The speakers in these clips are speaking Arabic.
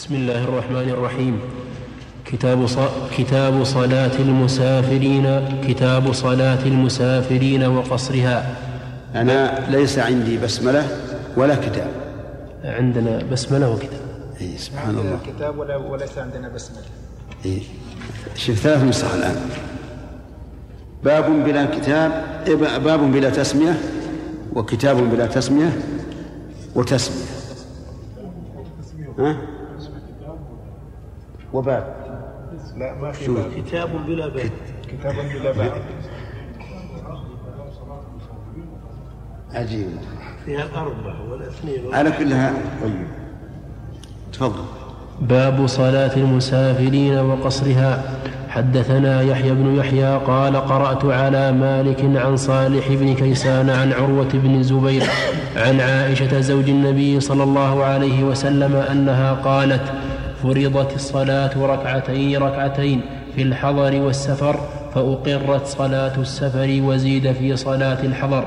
بسم الله الرحمن الرحيم. كتاب ص... كتاب صلاة المسافرين كتاب صلاة المسافرين وقصرها. أنا ليس عندي بسملة ولا كتاب. عندنا بسملة وكتاب. إيه سبحان الله. كتاب ولا وليس عندنا بسملة. إيه شوف ثلاث نسخ الآن. باب بلا كتاب باب بلا تسمية وكتاب بلا تسمية وتسمية. ها؟ وباب. لا ما في شو؟ باب. كتاب بلا باب. كتاب بلا باب. عجيب. فيها أربعة ولا اثنين على كلها طيب. تفضل. باب صلاة المسافرين وقصرها. حدثنا يحيى بن يحيى قال قرأت على مالك عن صالح بن كيسان عن عروة بن الزبير عن عائشة زوج النبي صلى الله عليه وسلم أنها قالت فرضت الصلاة ركعتين ركعتين في الحضر والسفر فأقرت صلاة السفر وزيد في صلاة الحضر.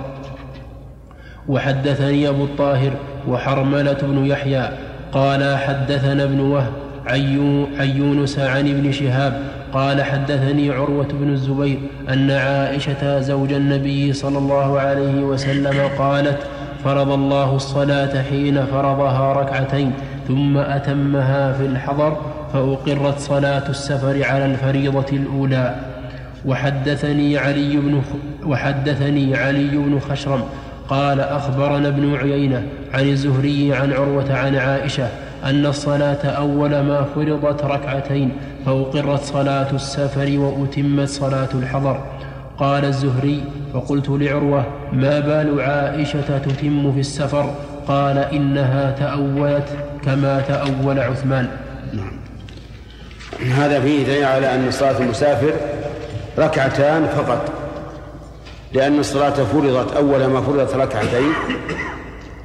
وحدثني أبو الطاهر وحرملة بن يحيى قال حدثنا ابن وهب عن يو- عن يونس عن ابن شهاب قال حدثني عروة بن الزبير أن عائشة زوج النبي صلى الله عليه وسلم قالت فرض الله الصلاة حين فرضها ركعتين. ثم أتمها في الحضر فأقرت صلاة السفر على الفريضة الأولى. وحدثني علي بن وحدثني علي بن خشرم قال أخبرنا ابن عيينة عن الزهري عن عروة عن عائشة أن الصلاة أول ما فرضت ركعتين فأقرت صلاة السفر وأتمت صلاة الحضر. قال الزهري فقلت لعروة ما بال عائشة تتم في السفر؟ قال إنها تأولت كما تأول عثمان. هذا فيه دليل على أن صلاة المسافر ركعتان فقط لأن الصلاة فرضت أول ما فرضت ركعتين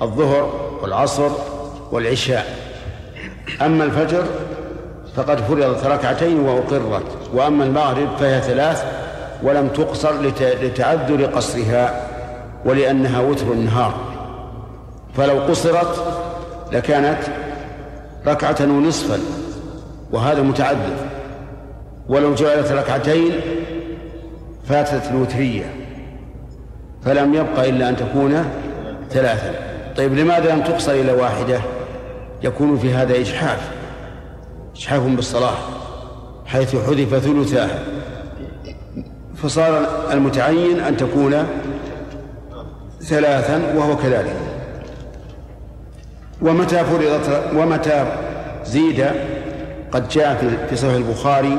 الظهر والعصر والعشاء. أما الفجر فقد فرضت ركعتين وأقرت وأما المغرب فهي ثلاث ولم تقصر لت- لتعذر قصرها ولأنها وتر النهار. فلو قصرت لكانت ركعة ونصفا وهذا متعذر ولو جعلت ركعتين فاتت الوترية فلم يبق إلا أن تكون ثلاثا. طيب لماذا لم تقصر إلى واحدة؟ يكون في هذا إجحاف إجحاف بالصلاة حيث حذف ثلثاها فصار المتعين أن تكون ثلاثا وهو كذلك. ومتى فرضت ومتى زيد قد جاء في- صحيح البخاري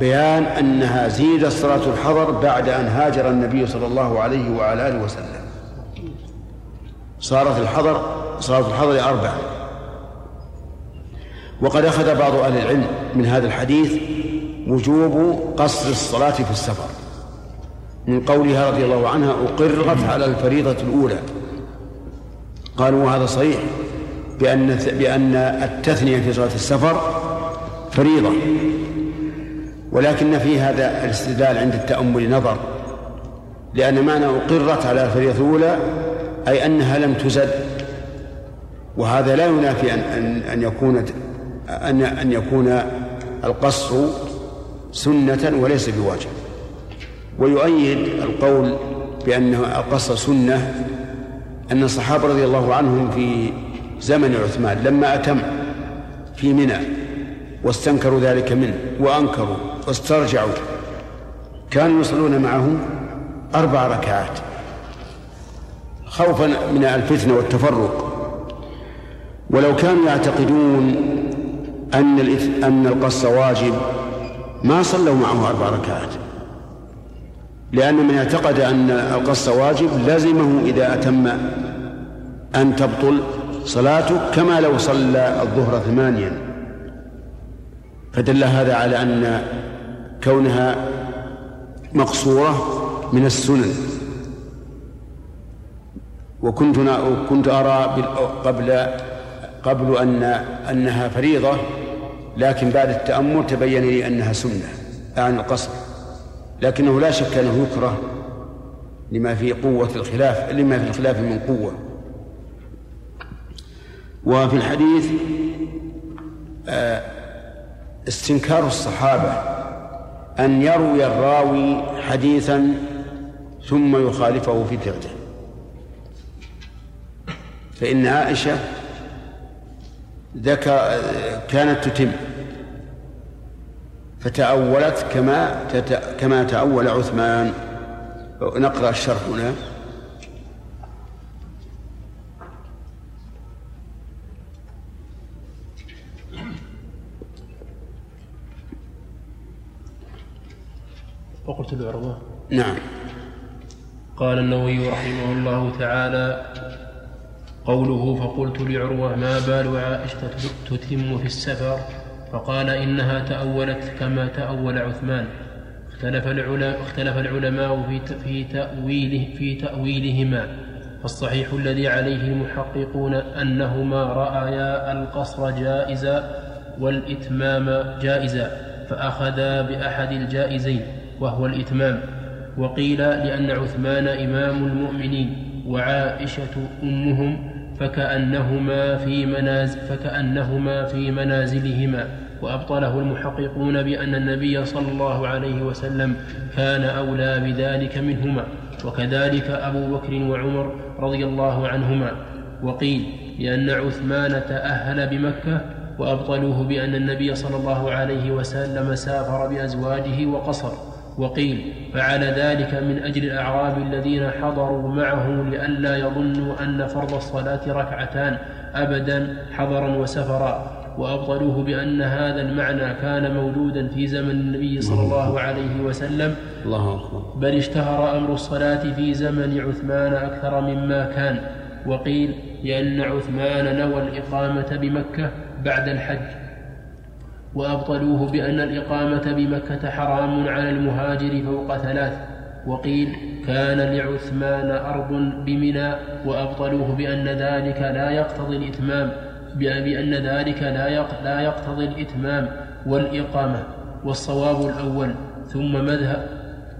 بيان أنها زيدت صلاة الحضر بعد أن هاجر النبي صلى الله عليه وعلى آله وسلم. صارت الحضر صلاه الحضر أربعة. وقد أخذ بعض أهل العلم من هذا الحديث وجوب قصر الصلاة في السفر. من قولها رضي الله عنها أقرت على الفريضة الأولى. قالوا وهذا صحيح. بأن بأن التثنية في صلاة السفر فريضة ولكن في هذا الاستدلال عند التأمل نظر لأن معنى أقرت على الفريضة الأولى أي أنها لم تزد وهذا لا ينافي أن أن أن يكون أن أن يكون القصر سنة وليس بواجب. ويؤيد القول بأن القصر سنة أن الصحابة رضي الله عنهم في زمن عثمان لما أتم في منى واستنكروا ذلك منه وأنكروا واسترجعوا كانوا يصلون معه أربع ركعات خوفا من الفتنة والتفرق. ولو كانوا يعتقدون أن أن القص واجب ما صلوا معه أربع ركعات. لأن من اعتقد أن القص واجب لزمه إذا أتم أن تبطل صلاته كما لو صلى الظهر ثمانيا. فدل هذا على أن كونها مقصورة من السنن. وكنت كنت أرى قبل قبل أن أنها فريضة لكن بعد التأمل تبين لي أنها سنة عن القصر. لكنه لا شك أنه يكره لما في قوة الخلاف لما في الخلاف من قوة. وفي الحديث آه، استنكار الصحابة أن يروي الراوي حديثا ثم يخالفه في ثقته فإن عائشة ذكر كانت تتم فتأولت كما كما تأول عثمان. نقرأ الشرح هنا. وقلت العروة نعم. قال النووي رحمه الله تعالى قوله فقلت لعروة ما بال عائشة تتم في السفر؟ فقال إنها تأولت كما تأول عثمان. اختلف العلماء اختلف العلماء في في تأويله في تأويلهما. فالصحيح الذي عليه المحققون أنهما رأيا القصر جائزا والإتمام جائزا فأخذا بأحد الجائزين. وهو الإتمام وقيل لأن عثمان إمام المؤمنين وعائشة أمهم فكأنهما في منازل فكأنهما في منازلهما وأبطله المحققون بأن النبي صلى الله عليه وسلم كان أولى بذلك منهما وكذلك أبو بكر وعمر رضي الله عنهما وقيل لأن عثمان تأهل بمكة وأبطلوه بأن النبي صلى الله عليه وسلم سافر بأزواجه وقصر. وقيل فعل ذلك من أجل الأعراب الذين حضروا معه لئلا يظنوا أن فرض الصلاة ركعتان أبدا حضرا وسفرا وأبطلوه بأن هذا المعنى كان موجودا في زمن النبي صلى الله عليه وسلم. الله أكبر. بل اشتهر أمر الصلاة في زمن عثمان أكثر مما كان وقيل لأن عثمان نوى الإقامة بمكة بعد الحج. وأبطلوه بأن الإقامة بمكة حرام على المهاجر فوق ثلاث. وقيل كان لعثمان أرض بمنى وأبطلوه بأن ذلك لا يقتضي الإتمام بأن ذلك لا لا يقتضي الإتمام والإقامة. والصواب الأول ثم مذهب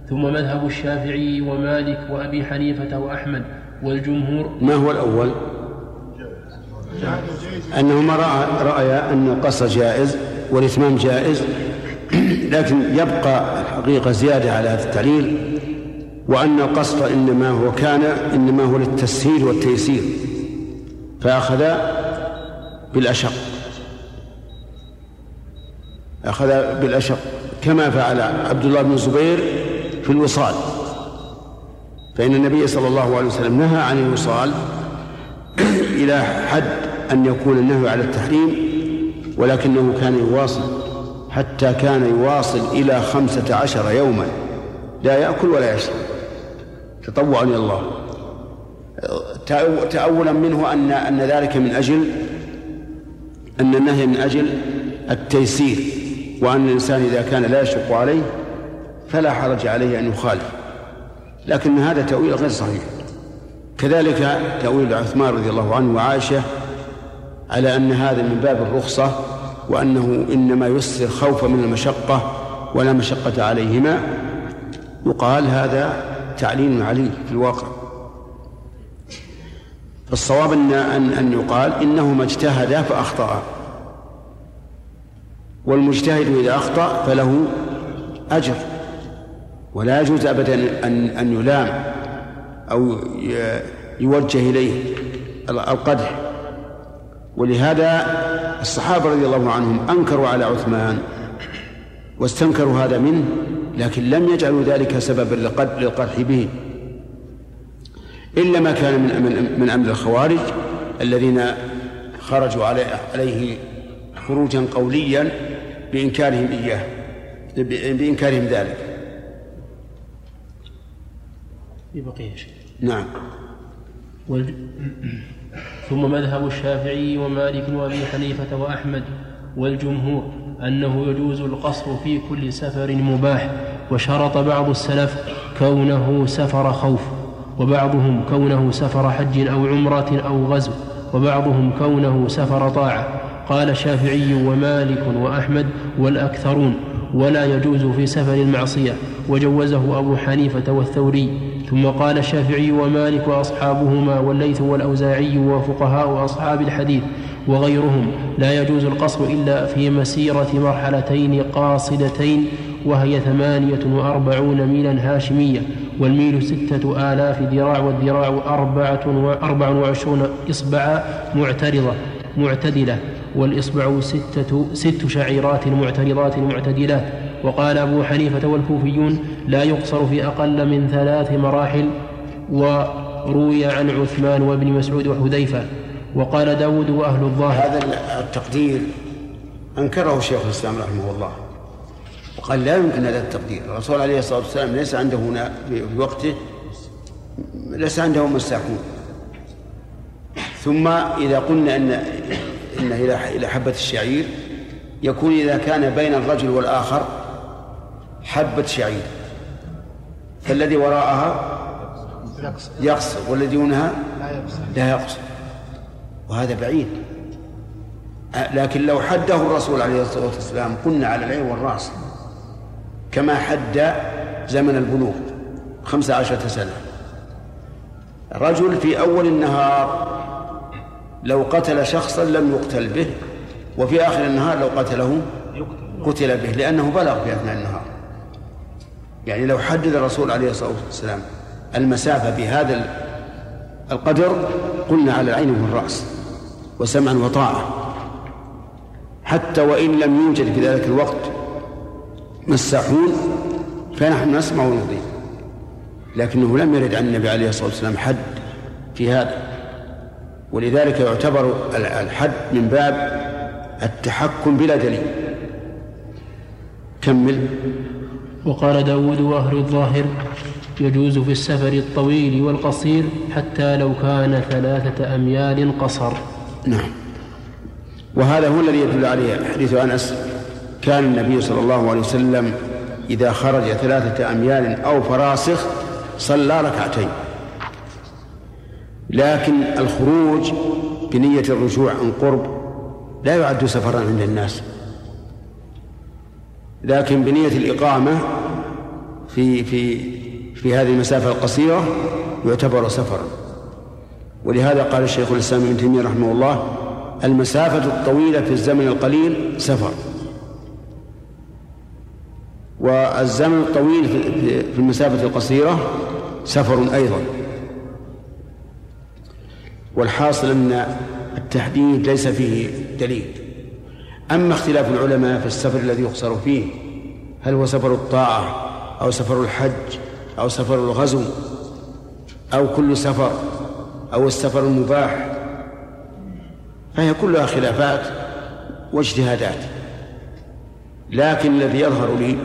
ثم مذهب الشافعي ومالك وأبي حنيفة وأحمد والجمهور. ما هو الأول؟ أنهما رأيا أن القصر جائز. والإتمام جائز لكن يبقى الحقيقة زيادة على هذا التعليل وأن القصد إنما هو كان إنما هو للتسهيل والتيسير فأخذ بالأشق. أخذ بالأشق كما فعل عبد الله بن الزبير في الوصال. فإن النبي صلى الله عليه وسلم نهى عن الوصال إلى حد أن يكون النهي على التحريم ولكنه كان يواصل حتى كان يواصل إلى خمسة عشر يوما. لا يأكل ولا يشرب. تطوعا إلى الله. تأولا منه أن أن ذلك من أجل أن النهي من أجل التيسير وأن الإنسان إذا كان لا يشق عليه فلا حرج عليه أن يخالف. لكن هذا تأويل غير صحيح. كذلك تأويل عثمان رضي الله عنه وعائشة على أن هذا من باب الرخصة وأنه إنما يسر خوفا من المشقة ولا مشقة عليهما. يقال هذا تعليل عليه في الواقع. فالصواب أن أن أن يقال إنهما اجتهدا فأخطأ. والمجتهد إذا أخطأ فله أجر. ولا يجوز أبدا أن أن يلام أو يوجه إليه القدح. ولهذا الصحابة رضي الله عنهم أنكروا على عثمان واستنكروا هذا منه لكن لم يجعلوا ذلك سببا للقدح به. إلا ما كان من من, من أمر الخوارج الذين خرجوا عليه خروجا قوليا بإنكارهم إياه بإنكارهم ذلك. في بقية شيء. نعم. ثم مذهب الشافعي ومالك وأبي حنيفة وأحمد والجمهور أنه يجوز القصر في كل سفر مباح وشرط بعض السلف كونه سفر خوف وبعضهم كونه سفر حج أو عمرة أو غزو وبعضهم كونه سفر طاعة. قال الشافعي ومالك وأحمد والأكثرون. ولا يجوز في سفر المعصية. وجوزه أبو حنيفة والثوري. ثم قال الشافعي ومالك وأصحابهما والليث والأوزاعي وفقهاء أصحاب الحديث وغيرهم. لا يجوز القصر إلا في مسيرة مرحلتين قاصدتين وهي ثمانية وأربعون ميلا هاشمية. والميل ستة آلاف ذراع والذراع أربعة وعشرون إصبع معترضة معتدلة. والإصبع ستة ست شعيرات معترضات معتدلات وقال أبو حنيفة والكوفيون لا يقصر في أقل من ثلاث مراحل وروي عن عثمان وابن مسعود وحذيفة. وقال داود وأهل الظاهر. هذا التقدير أنكره شيخ الإسلام رحمه الله. وقال لا يمكن هذا التقدير. الرسول عليه الصلاة والسلام ليس عنده هنا في وقته ليس عنده مساحون. ثم إذا قلنا أن إن إلى حبة الشعير. يكون إذا كان بين الرجل والآخر حبة شعير. فالذي وراءها يقصر والذي دونها لا يقصر. وهذا بعيد. لكن لو حده الرسول عليه الصلاة والسلام قلنا على العين والرأس كما حد زمن البلوغ خمسة عشرة سنة. رجل في أول النهار لو قتل شخصا لم يقتل به وفي آخر النهار لو قتله قتل به لأنه بلغ في أثناء النهار. يعني لو حدد الرسول عليه الصلاة والسلام المسافة بهذا القدر قلنا على العين والرأس وسمعا وطاعة. حتى وإن لم يوجد في ذلك الوقت مساحون فنحن نسمع ونضيف لكنه لم يرد عن النبي عليه الصلاة والسلام حد في هذا. ولذلك يعتبر الحد من باب التحكم بلا دليل. كمل. وقال داود وأهل الظاهر يجوز في السفر الطويل والقصير حتى لو كان ثلاثة أميال قصر. نعم. وهذا هو الذي يدل عليه حديث أنس. كان النبي صلى الله عليه وسلم إذا خرج ثلاثة أميال أو فراسخ صلى ركعتين. لكن الخروج بنية الرجوع عن قرب لا يعد سفرا عند الناس. لكن بنية الإقامة في في في هذه المسافة القصيرة يعتبر سفرا. ولهذا قال الشيخ الإسلام ابن تيمية رحمه الله المسافة الطويلة في الزمن القليل سفر. والزمن الطويل في المسافة القصيرة سفر أيضا. والحاصل أن التحديد ليس فيه دليل. أما اختلاف العلماء في السفر الذي يقصر فيه هل هو سفر الطاعة أو سفر الحج أو سفر الغزو أو كل سفر أو السفر المباح فهي كلها خلافات واجتهادات. لكن الذي يظهر لي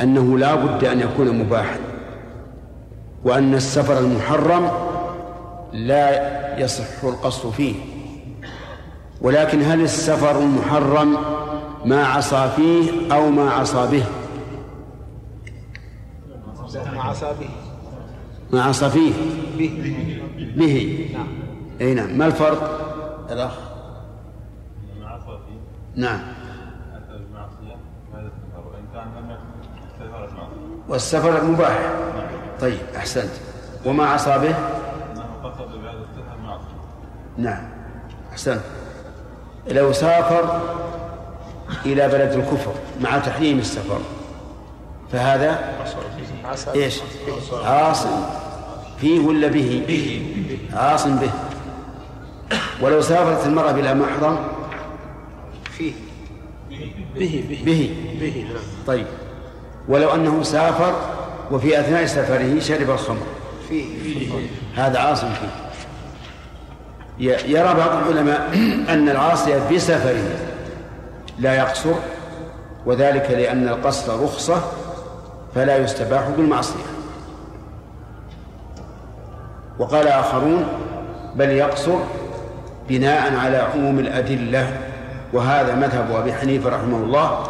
أنه لا بد أن يكون مباحا وأن السفر المحرم لا يصح القصد فيه. ولكن هل السفر المحرم ما عصى فيه أو ما عصى به؟ ما عصى به. ما عصى فيه. به. به. نعم. أي نعم. ما الفرق؟ الأخ. ما عصى فيه نعم. أتى المعصية هذا السفر وإن كان لم يكن سفر المعصية والسفر المباح طيب أحسنت. وما عصى به؟ نعم. أحسنت. لو سافر إلى بلد الكفر مع تحريم السفر فهذا إيش؟ عاص فيه ولا به؟ عاص به. ولو سافرت المرأة بلا محرم فيه. به. به به. به. نعم. طيب. ولو أنه سافر وفي أثناء سفره شرب الخمر؟ فيه. فيه هذا عاص فيه. يرى بعض العلماء أن العاصي بسفره لا يقصر وذلك لأن القصر رخصة فلا يستباح بالمعصية. وقال آخرون بل يقصر بناء على عموم الأدلة وهذا مذهب أبي حنيفة رحمه الله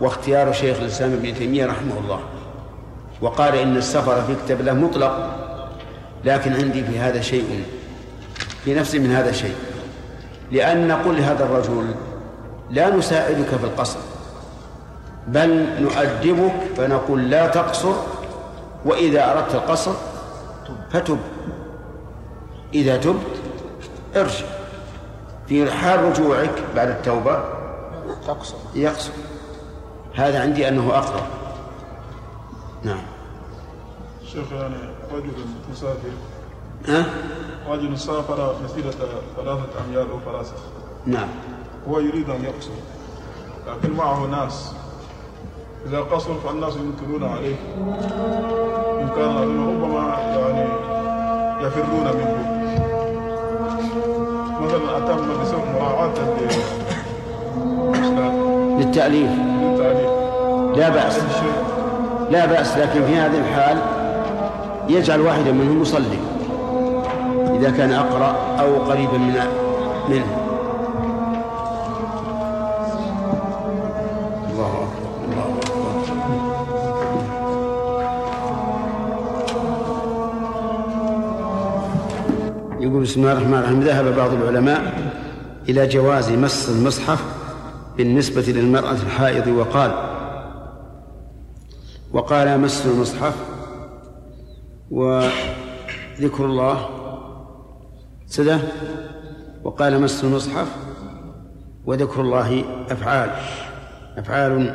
واختيار شيخ الإسلام ابن تيمية رحمه الله. وقال إن السفر في كتاب الله مطلق لكن عندي في هذا شيء في نفسي من هذا شيء لأن نقول لهذا الرجل لا نساعدك في القصر بل نؤدبك فنقول لا تقصر وإذا أردت القصر فتب. إذا تبت ارجع. في حال رجوعك بعد التوبة تقصر. يقصر. هذا عندي أنه أقرب. نعم. شيخ يعني رجل مسافر. ها؟ رجل سافر مسيرة ثلاثة أميال أو فراسخ نعم. هو يريد أن يقصر. لكن معه ناس. إذا قصر فالناس ينكرون عليه. إنكارا عظيما ربما يعني يفرون منه. مثلا أتم بسبب مراعاة للتأليف. للتعليم لا بأس. لا بأس لكن في هذه الحال يجعل واحدا منهم يصلي. إذا كان أقرأ أو قريبا من منه. الله أكبر الله أكبر. يقول بسم الله الرحمن الرحيم. ذهب بعض العلماء إلى جواز مس المصحف بالنسبة للمرأة الحائض وقال وقال مس المصحف وذكر الله سده وقال مس المصحف وذكر الله أفعال أفعال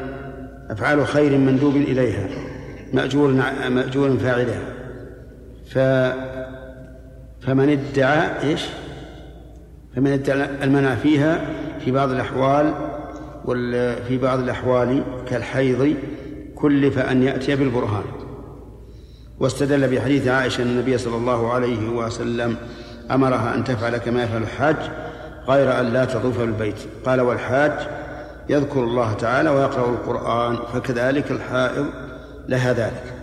أفعال خير مندوب إليها مأجور مأجور فاعلها ف فمن ادعى إيش؟ فمن ادعى المنع فيها في بعض الأحوال وال في بعض الأحوال كالحيض كلف أن يأتي بالبرهان واستدل بحديث عائشة النبي صلى الله عليه وسلم أمرها أن تفعل كما يفعل الحاج غير أن لا تطوف بالبيت قال والحاج يذكر الله تعالى ويقرأ القرآن فكذلك الحائض لها ذلك.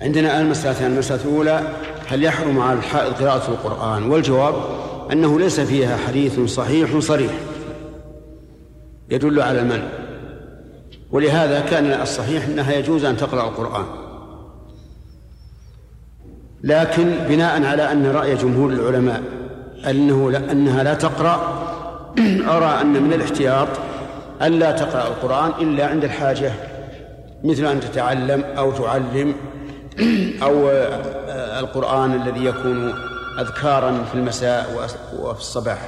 عندنا الآن مسألتان المسألة الأولى هل يحرم على الحائض قراءة القرآن؟ والجواب أنه ليس فيها حديث صحيح صريح. يدل على المنع. ولهذا كان الصحيح أنها يجوز أن تقرأ القرآن. لكن بناء على أن رأي جمهور العلماء أنه لا أنها لا تقرأ أرى أن من الاحتياط ألا تقرأ القرآن إلا عند الحاجة مثل أن تتعلم أو تعلم أو القرآن الذي يكون أذكارا في المساء وفي الصباح.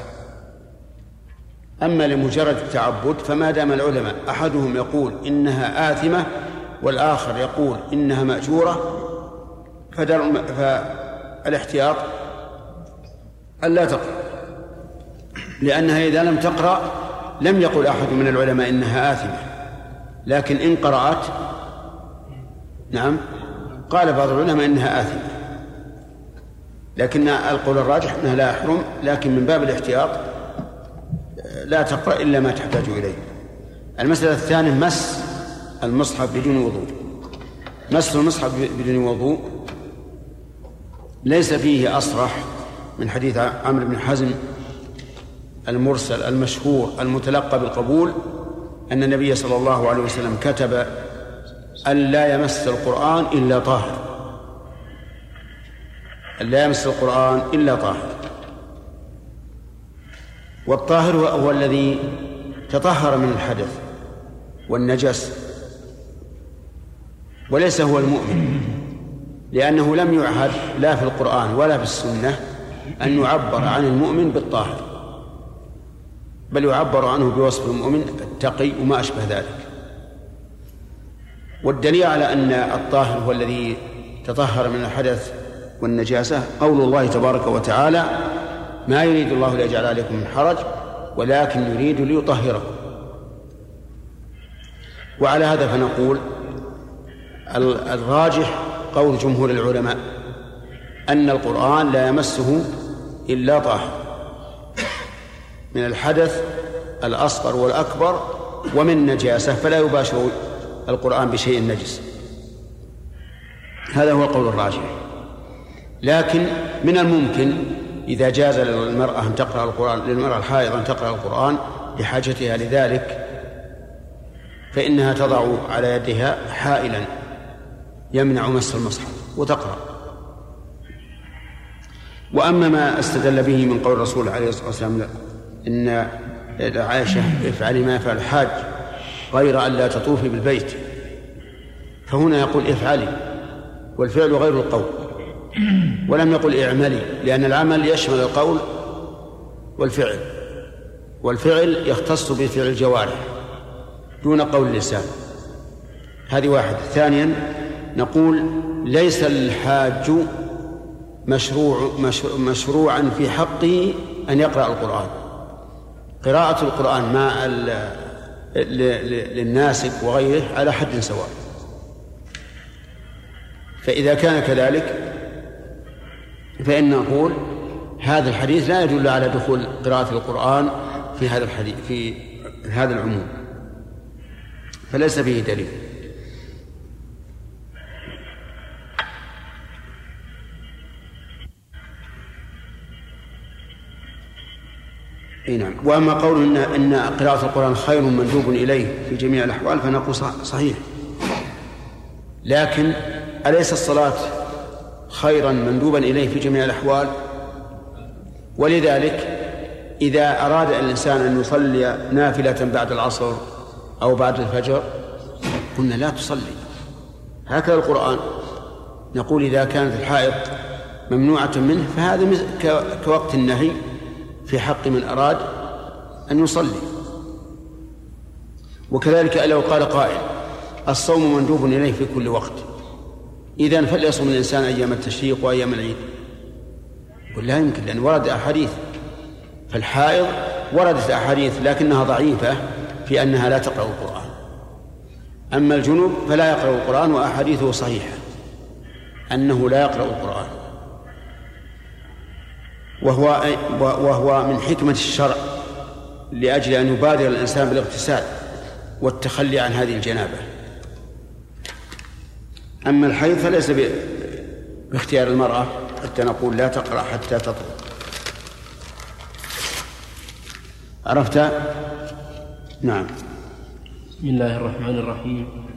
أما لمجرد التعبد فما دام العلماء أحدهم يقول إنها آثمة والآخر يقول إنها مأجورة فدر فالاحتياط ألا تقرأ. لأنها إذا لم تقرأ لم يقل أحد من العلماء إنها آثمة. لكن إن قرأت نعم قال بعض العلماء إنها آثمة. لكن القول الراجح أنها لا يحرم لكن من باب الاحتياط لا تقرأ إلا ما تحتاج إليه. المسألة الثانية مس المصحف بدون وضوء. مس المصحف بدون وضوء ليس فيه أصرح من حديث عمرو بن حزم المرسل المشهور المتلقى بالقبول أن النبي صلى الله عليه وسلم كتب أن لا يمس القرآن إلا طاهر. أن لا يمس القرآن إلا طاهر. والطاهر هو, الذي تطهر من الحدث والنجس وليس هو المؤمن. لأنه لم يعهد لا في القرآن ولا في السنة أن يعبر عن المؤمن بالطاهر بل يعبر عنه بوصف المؤمن التقي وما أشبه ذلك. والدليل على أن الطاهر هو الذي تطهر من الحدث والنجاسة قول الله تبارك وتعالى ما يريد الله ليجعل عليكم من حرج ولكن يريد ليطهركم. وعلى هذا فنقول الراجح قول جمهور العلماء أن القرآن لا يمسه إلا طاهر. من الحدث الأصغر والأكبر ومن نجاسة فلا يباشر القرآن بشيء نجس. هذا هو القول الراجح. لكن من الممكن إذا جاز للمرأة أن تقرأ القرآن للمرأة الحائض أن تقرأ القرآن لحاجتها لذلك فإنها تضع على يدها حائلا. يمنع مس المصحف وتقرأ. وأما ما استدل به من قول الرسول عليه الصلاة والسلام إن عائشة افعلي ما يفعل الحاج غير أن لا تطوفي بالبيت. فهنا يقول افعلي والفعل غير القول. ولم يقل اعملي لأن العمل يشمل القول والفعل والفعل يختص بفعل الجوارح دون قول اللسان هذه واحدة. ثانيا نقول ليس الحاج مشروع مشروعا في حقه أن يقرأ القرآن. قراءة القرآن مع للناسك وغيره على حد سواء. فإذا كان كذلك فإن نقول هذا الحديث لا يدل على دخول قراءة القرآن في هذا الحديث في هذا العموم. فليس فيه دليل. إي نعم. وأما قول ان إن قراءة القرآن خير مندوب إليه في جميع الأحوال فنقول صحيح. لكن أليس الصلاة خيرا مندوبا إليه في جميع الأحوال؟ ولذلك إذا أراد الإنسان أن يصلي نافلة بعد العصر أو بعد الفجر قلنا لا تصلي. هكذا القرآن. نقول إذا كانت الحائض ممنوعة منه فهذا كوقت النهي في حق من أراد أن يصلي. وكذلك لو قال قائل الصوم مندوب إليه في كل وقت. إذا فليصوم الإنسان أيام التشريق وأيام العيد. يقول لا يمكن لأن ورد أحاديث. فالحائض وردت أحاديث لكنها ضعيفة في أنها لا تقرأ القرآن. أما الجنوب فلا يقرأ القرآن وأحاديثه صحيحة. أنه لا يقرأ القرآن. وهو وهو من حكمة الشرع لأجل أن يبادر الإنسان بالاغتسال والتخلي عن هذه الجنابة. أما الحيض فليس باختيار المرأة حتى نقول لا تقرأ حتى تطهر عرفت؟ نعم. بسم الله الرحمن الرحيم.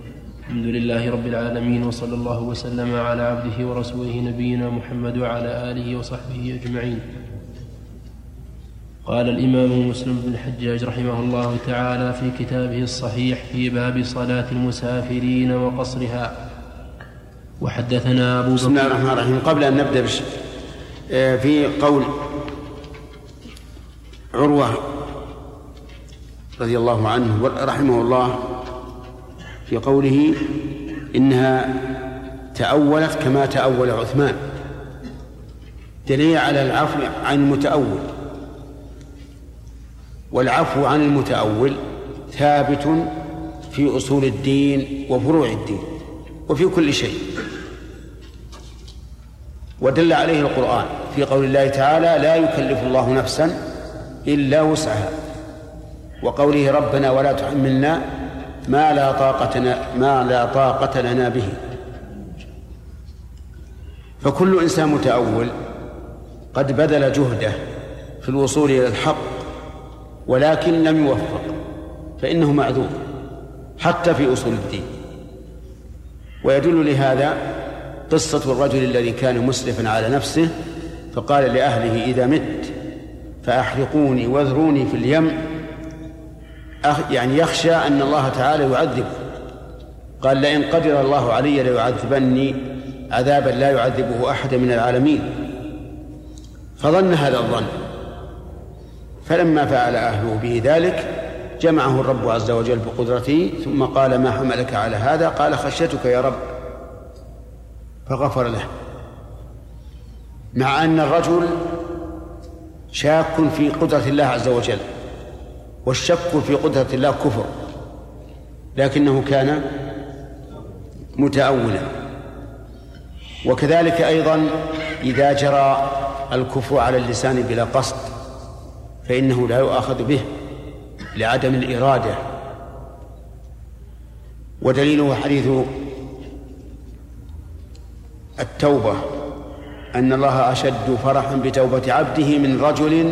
الحمد لله رب العالمين وصلى الله وسلم على عبده ورسوله نبينا محمد وعلى آله وصحبه أجمعين. قال الإمام مسلم بن الحجاج رحمه الله تعالى في كتابه الصحيح في باب صلاة المسافرين وقصرها. وحدثنا أبو بكر بسم الله الرحمن الرحيم. قبل أن نبدأ بش آه، في قول عروة رضي الله عنه رحمه الله في قوله إنها تأولت كما تأول عثمان. دليل على العفو عن المتأول. والعفو عن المتأول ثابت في أصول الدين وفروع الدين وفي كل شيء. ودل عليه القرآن في قول الله تعالى لا يكلف الله نفسا إلا وسعها. وقوله ربنا ولا تحملنا ما لا طاقة ما لا طاقة لنا به. فكل إنسان متأول قد بذل جهده في الوصول إلى الحق ولكن لم يوفق فإنه معذور حتى في أصول الدين. ويدل لهذا قصة الرجل الذي كان مسرفا على نفسه فقال لأهله إذا مت فأحرقوني واذروني في اليم يعني يخشى أن الله تعالى يعذبه. قال لئن قدر الله علي ليعذبني عذابا لا يعذبه أحد من العالمين. فظن هذا الظن. فلما فعل أهله به ذلك جمعه الرب عز وجل بقدرته ثم قال ما حملك على هذا؟ قال خشيتك يا رب. فغفر له. مع أن الرجل شاك في قدرة الله عز وجل. والشك في قدرة الله كفر. لكنه كان متأولا. وكذلك أيضا إذا جرى الكفر على اللسان بلا قصد فإنه لا يؤاخذ به لعدم الإرادة. ودليله حديث التوبة أن الله أشد فرحا بتوبة عبده من رجل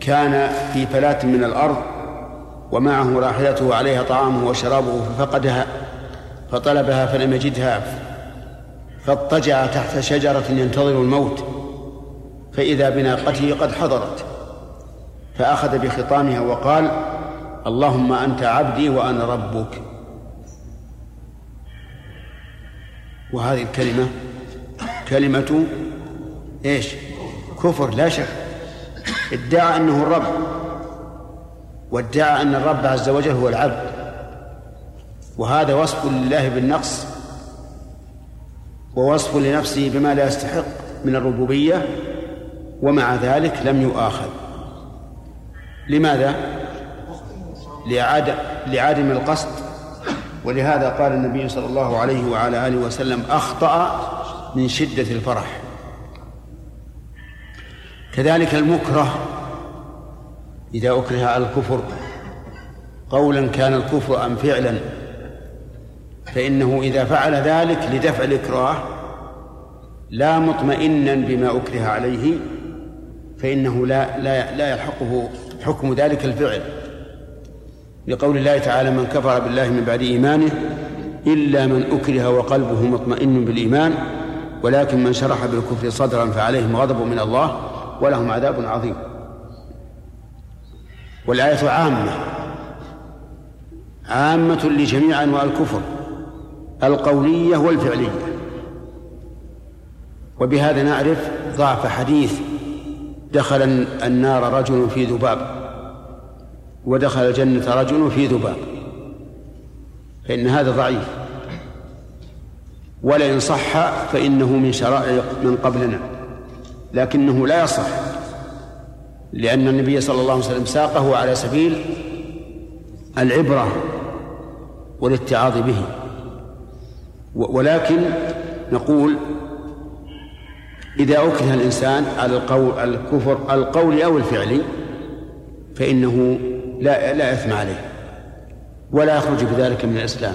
كان في فلاة من الأرض ومعه راحلته عليها طعامه وشرابه ففقدها فطلبها فلم يجدها فاضطجع تحت شجرة ينتظر الموت فإذا بناقته قد حضرت فأخذ بخطامها وقال اللهم أنت عبدي وأنا ربك وهذه الكلمة كلمة إيش؟ كفر لا شك ادعى أنه الرب وادعى أن الرب عز وجل هو العبد. وهذا وصف لله بالنقص ووصف لنفسه بما لا يستحق من الربوبية ومع ذلك لم يؤاخذ. لماذا؟ لعدم لعدم القصد. ولهذا قال النبي صلى الله عليه وعلى آله وسلم أخطأ من شدة الفرح. كذلك المكره إذا أكره على الكفر قولا كان الكفر أم فعلا فإنه إذا فعل ذلك لدفع الإكراه لا مطمئنا بما أكره عليه فإنه لا لا لا يلحقه حكم ذلك الفعل. لقول الله تعالى من كفر بالله من بعد إيمانه إلا من أكره وقلبه مطمئن بالإيمان ولكن من شرح بالكفر صدرا فعليهم غضب من الله ولهم عذاب عظيم. والآية عامة. عامة لجميع أنواع الكفر. القولية والفعلية. وبهذا نعرف ضعف حديث دخل النار رجل في ذباب. ودخل الجنة رجل في ذباب. فإن هذا ضعيف. ولئن صح فإنه من شرائع من قبلنا. لكنه لا يصح لأن النبي صلى الله عليه وسلم ساقه على سبيل العبرة والاتعاظ به. ولكن نقول إذا أكره الإنسان على القول الكفر القولي أو الفعلي فإنه لا لا إثم عليه ولا يخرج بذلك من الإسلام.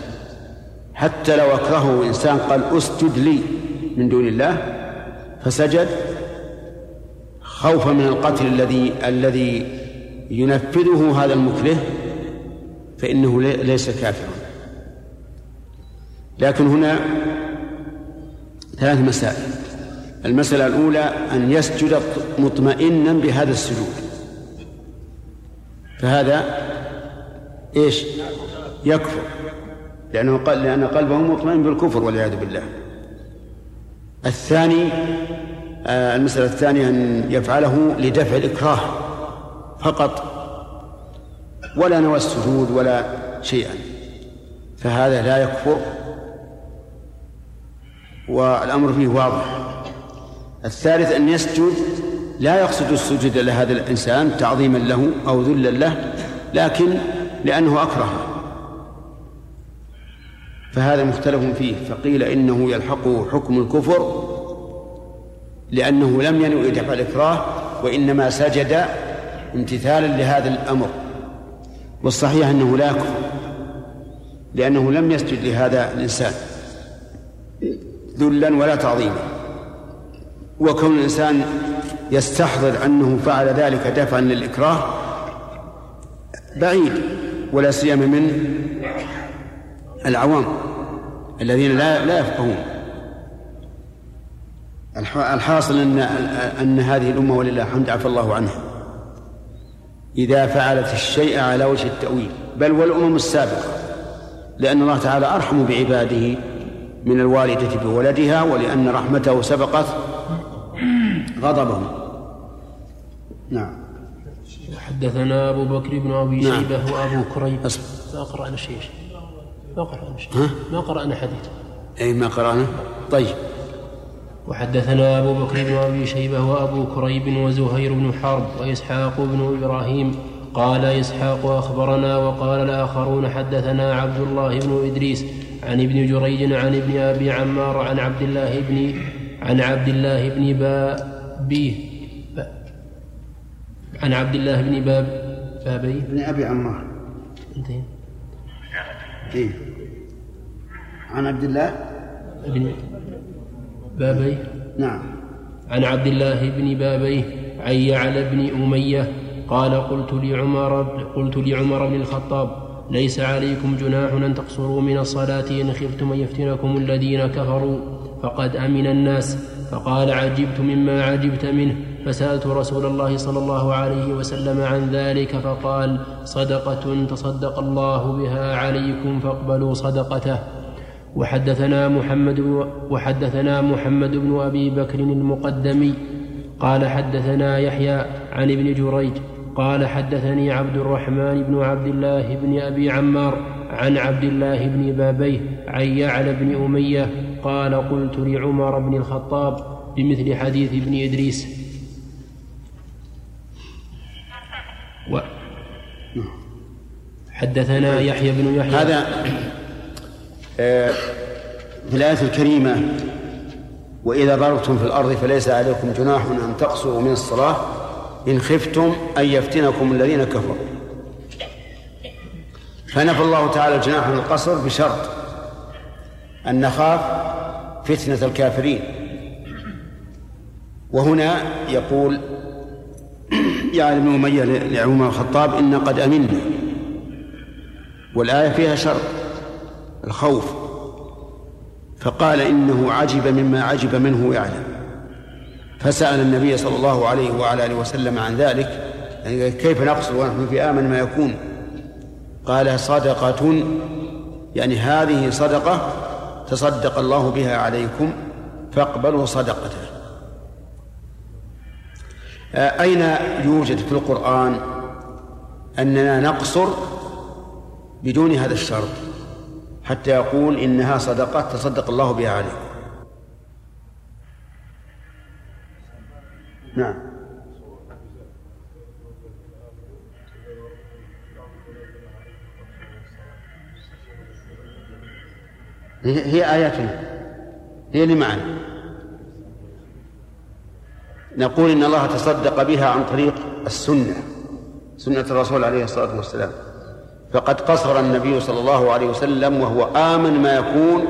حتى لو أكرهه إنسان قال أسجد لي من دون الله فسجد خوفا من القتل الذي الذي ينفذه هذا المكره فإنه ليس كافرا. لكن هنا ثلاث مسائل. المسألة الأولى أن يسجد مطمئنا بهذا السجود. فهذا إيش؟ يكفر. لأنه قال لأن قلبه مطمئن بالكفر والعياذ بالله. الثاني المسألة الثانية أن يفعله لدفع الإكراه فقط ولا نوى السجود ولا شيئا. فهذا لا يكفر والأمر فيه واضح. الثالث أن يسجد لا يقصد السجود لهذا الإنسان تعظيما له أو ذلا له لكن لأنه أكرهه فهذا مختلف فيه فقيل إنه يلحقه حكم الكفر لأنه لم ينوي دفع الإكراه وإنما سجد امتثالا لهذا الأمر. والصحيح أنه لا يكفر لأنه لم يسجد لهذا الإنسان ذلا ولا تعظيما. وكون الإنسان يستحضر أنه فعل ذلك دفعا للإكراه بعيد ولا سيما من العوام الذين لا لا يفقهون. الحاصل ان أن هذه الأمة ولله الحمد عفى الله عنها إذا فعلت الشيء على وجه التأويل. بل والأمم السابقة. لأن الله تعالى أرحم بعباده من الوالدة بولدها ولأن رحمته سبقت غضبه نعم. حدثنا أبو بكر بن أبي نعم. شيبة وأبو كريب. ما قرأنا شيء ما قرأنا شيء؟ ما قرأنا حديث. أي ما قرأنا؟ طيب. وحدثنا أبو بكر بن أبي شيبة وأبو كريب وزهير بن حرب وإسحاق بن إبراهيم. قال إسحاق أخبرنا وقال الآخرون حدثنا عبد الله بن إدريس عن ابن جريج عن ابن أبي عمار عن عبد الله بن عن عبد الله بن بابيه. عن عبد الله بن باب بابيه. ابن أبي عمار. انتهي. إيه؟ عن عبد الله؟ ابن بابيه نعم. عن عبد الله بن بابيه عن يعلى بن أمية قال قلت لعمر قلت لعمر بن الخطاب ليس عليكم جناح أن تقصروا من الصلاة إن خفتم أن يفتنكم الذين كفروا. فقد أمن الناس فقال عجبت مما عجبت منه. فسألت رسول الله صلى الله عليه وسلم عن ذلك فقال صدقة تصدق الله بها عليكم فاقبلوا صدقته. وحدثنا محمد وحدثنا محمد بن أبي بكر المقدمي قال حدثنا يحيى عن ابن جريج قال حدثني عبد الرحمن بن عبد الله بن أبي عمار عن عبد الله بن بابيه عن يعلى بن أمية قال قلت لعمر بن الخطاب بمثل حديث ابن إدريس. و حدثنا يحيى بن يحيى. هذا في الآية الكريمة. وإذا ضربتم في الأرض فليس عليكم جناح أن تقصروا من الصلاة إن خفتم أن يفتنكم الذين كفروا. فنفى الله تعالى الجناح من القصر بشرط أن نخاف فتنة الكافرين. وهنا يقول يا ابن أمية لعمر الخطاب إن قد أمنا والآية فيها شرط. الخوف فقال إنه عجب مما عجب منه يعلم فسأل النبي صلى الله عليه وعلى آله وسلم عن ذلك يعني كيف نقصر ونحن في آمن ما يكون؟ قال صدقة يعني هذه صدقة تصدق الله بها عليكم فاقبلوا صدقته. أين يوجد في القرآن أننا نقصر بدون هذا الشرط؟ حتى يقول إنها صدقة تصدق الله بها عليكم نعم. هي آياتنا. هي اللي معنا. نقول إن الله تصدق بها عن طريق السنة. سنة الرسول عليه الصلاة والسلام. فقد قصر النبي صلى الله عليه وسلم وهو آمن ما يكون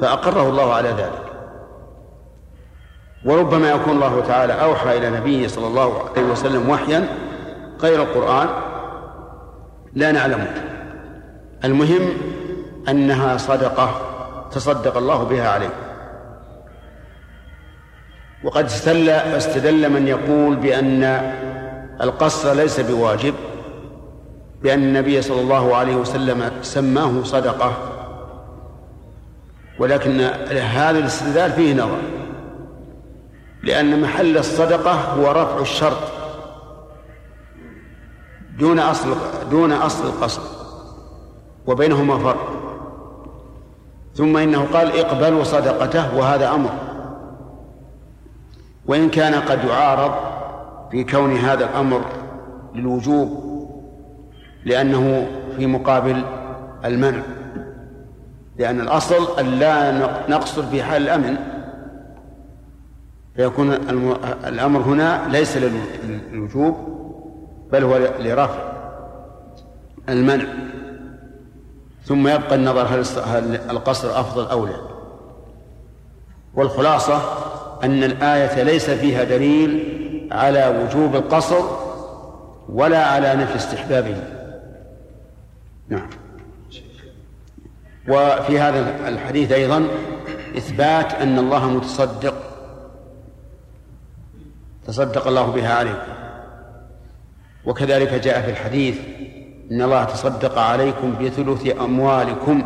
فأقره الله على ذلك. وربما يكون الله تعالى أوحى إلى نبيه صلى الله عليه وسلم وحيا غير القرآن لا نعلمه المهم أنها صدقة تصدق الله بها عليه. وقد استدل استدل من يقول بأن القصر ليس بواجب بأن النبي صلى الله عليه وسلم سماه صدقة. ولكن هذا الاستدلال فيه نظر. لأن محل الصدقة هو رفع الشرط. دون أصل دون أصل القصد. وبينهما فرق. ثم إنه قال اقبلوا صدقته وهذا أمر. وإن كان قد يعارض في كون هذا الأمر للوجوب لأنه في مقابل المنع لأن الأصل أن لا نقصر في حال الأمن. فيكون الأمر هنا ليس للوجوب بل هو لرفع المنع. ثم يبقى النظر هل القصر أفضل أو لا. والخلاصة أن الآية ليس فيها دليل على وجوب القصر ولا على نفي استحبابه. نعم. وفي هذا الحديث أيضا إثبات أن الله متصدق. تصدق الله بها عليكم. وكذلك جاء في الحديث إن الله تصدق عليكم بثلث أموالكم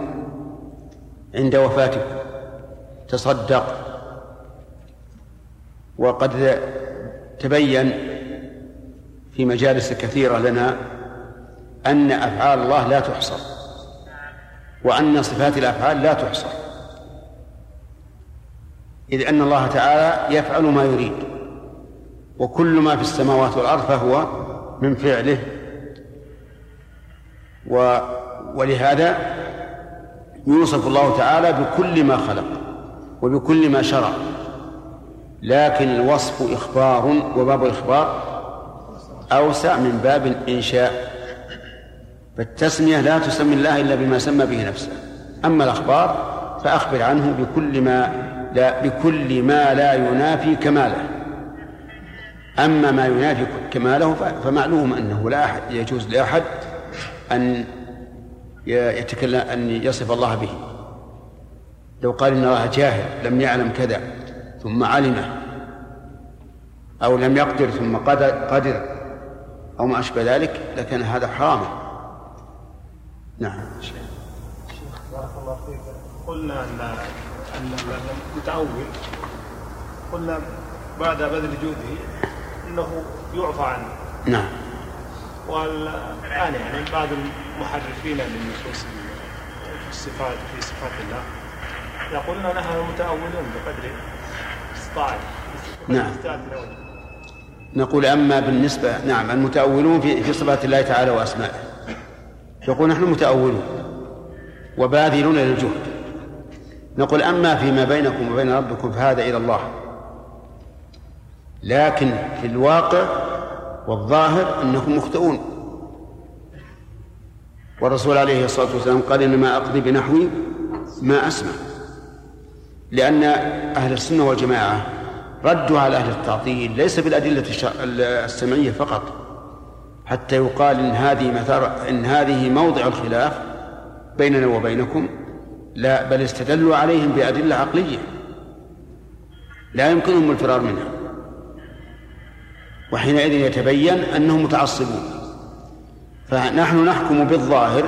عند وفاتكم. تصدق. وقد تبين في مجالس كثيرة لنا أن أفعال الله لا تحصر وأن صفات الأفعال لا تحصر إذ أن الله تعالى يفعل ما يريد. وكل ما في السماوات والأرض فهو من فعله. و ولهذا يوصف الله تعالى بكل ما خلق وبكل ما شرع. لكن الوصف إخبار وباب الإخبار أوسع من باب الإنشاء فالتسمية لا تسمي الله إلا بما سمى به نفسه. أما الأخبار فأخبر عنه بكل ما لا بكل ما لا ينافي كماله. أما ما ينافي كماله فمعلوم أنه لا أحد يجوز لأحد أن يتكلم أن يصف الله به. لو قال إن الله جاهل لم يعلم كذا ثم علمه أو لم يقدر ثم قدر, أو ما أشبه ذلك لكان هذا حراما نعم. بارك الله فيك قلنا ان ان المتعول قلنا بعد بذل جهده إنه يعفى عنه. نعم. والآن يعني بعض المحرفين للنصوص الصفات في صفات الله يقولون نحن متأولون بقدر استطاعت نعم. نقول أما بالنسبة نعم المتأولون في في صفات الله تعالى وأسمائه. يقول نحن متأولون وباذلون للجهد. نقول أما فيما بينكم وبين ربكم فهذا إلى الله. لكن في الواقع والظاهر أنكم مخطئون. والرسول عليه الصلاة والسلام قال إنما أقضي بنحوي ما أسمع. لأن أهل السنة والجماعة ردوا على أهل التعطيل ليس بالأدلة السمعية فقط. حتى يقال إن هذه مثار إن هذه موضع الخلاف بيننا وبينكم لا بل استدلوا عليهم بأدلة عقلية. لا يمكنهم الفرار منها. وحينئذ يتبين أنهم متعصبون. فنحن نحكم بالظاهر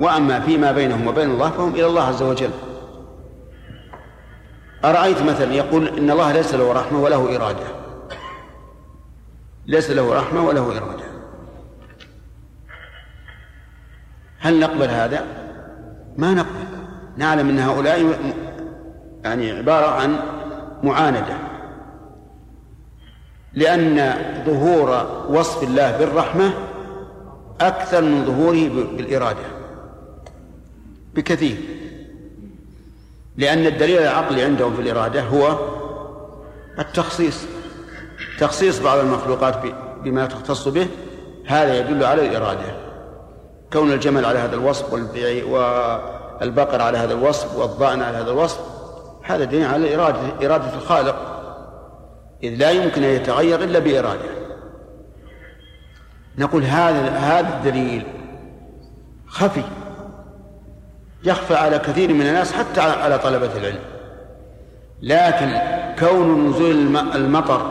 وأما فيما بينهم وبين الله فهم إلى الله عز وجل. أرأيت مثلا يقول إن الله ليس له رحمة وله إرادة. ليس له رحمة وله إرادة. هل نقبل هذا؟ ما نقبل. نعلم أن هؤلاء يعني عبارة عن معاندة. لأن ظهور وصف الله بالرحمة أكثر من ظهوره بالإرادة. بكثير. لأن الدليل العقلي عندهم في الإرادة هو التخصيص. تخصيص بعض المخلوقات بما تختص به. هذا يدل على الإرادة. كون الجمل على هذا الوصف والبقر على هذا الوصف والضأن على هذا الوصف هذا دليل على إرادة إرادة الخالق. إذ لا يمكن أن يتغير إلا بإرادة. نقول هذا هذا الدليل خفي يخفى على كثير من الناس حتى على طلبة العلم. لكن كون نزول المطر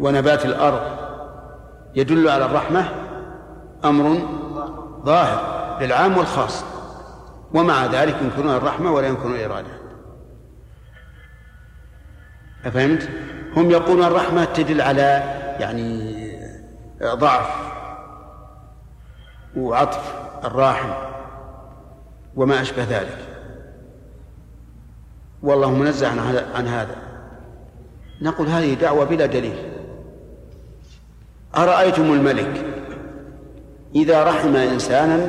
ونبات الأرض يدل على الرحمة أمر ظاهر للعام والخاص ومع ذلك ينكرون الرحمة ولا ينكرون الإرادة. أفهمت؟ هم يقولون الرحمة تدل على يعني ضعف وعطف الراحم وما أشبه ذلك. والله منزه عن هذا نقول هذه دعوة بلا دليل. أرأيتم الملك؟ إذا رحم إنسانا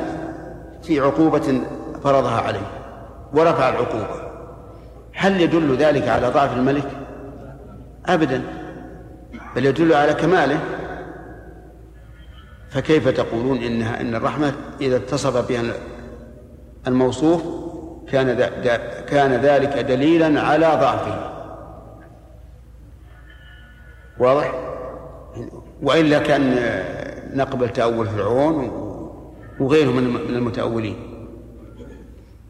في عقوبة فرضها عليه ورفع العقوبة هل يدل ذلك على ضعف الملك؟ أبدا بل يدل على كماله. فكيف تقولون إنها إن الرحمة إذا اتصف بها الموصوف كان كان ذلك دليلا على ضعفه؟ واضح؟ وإلا كان نقبل تأول فرعون وغيره من المتأولين.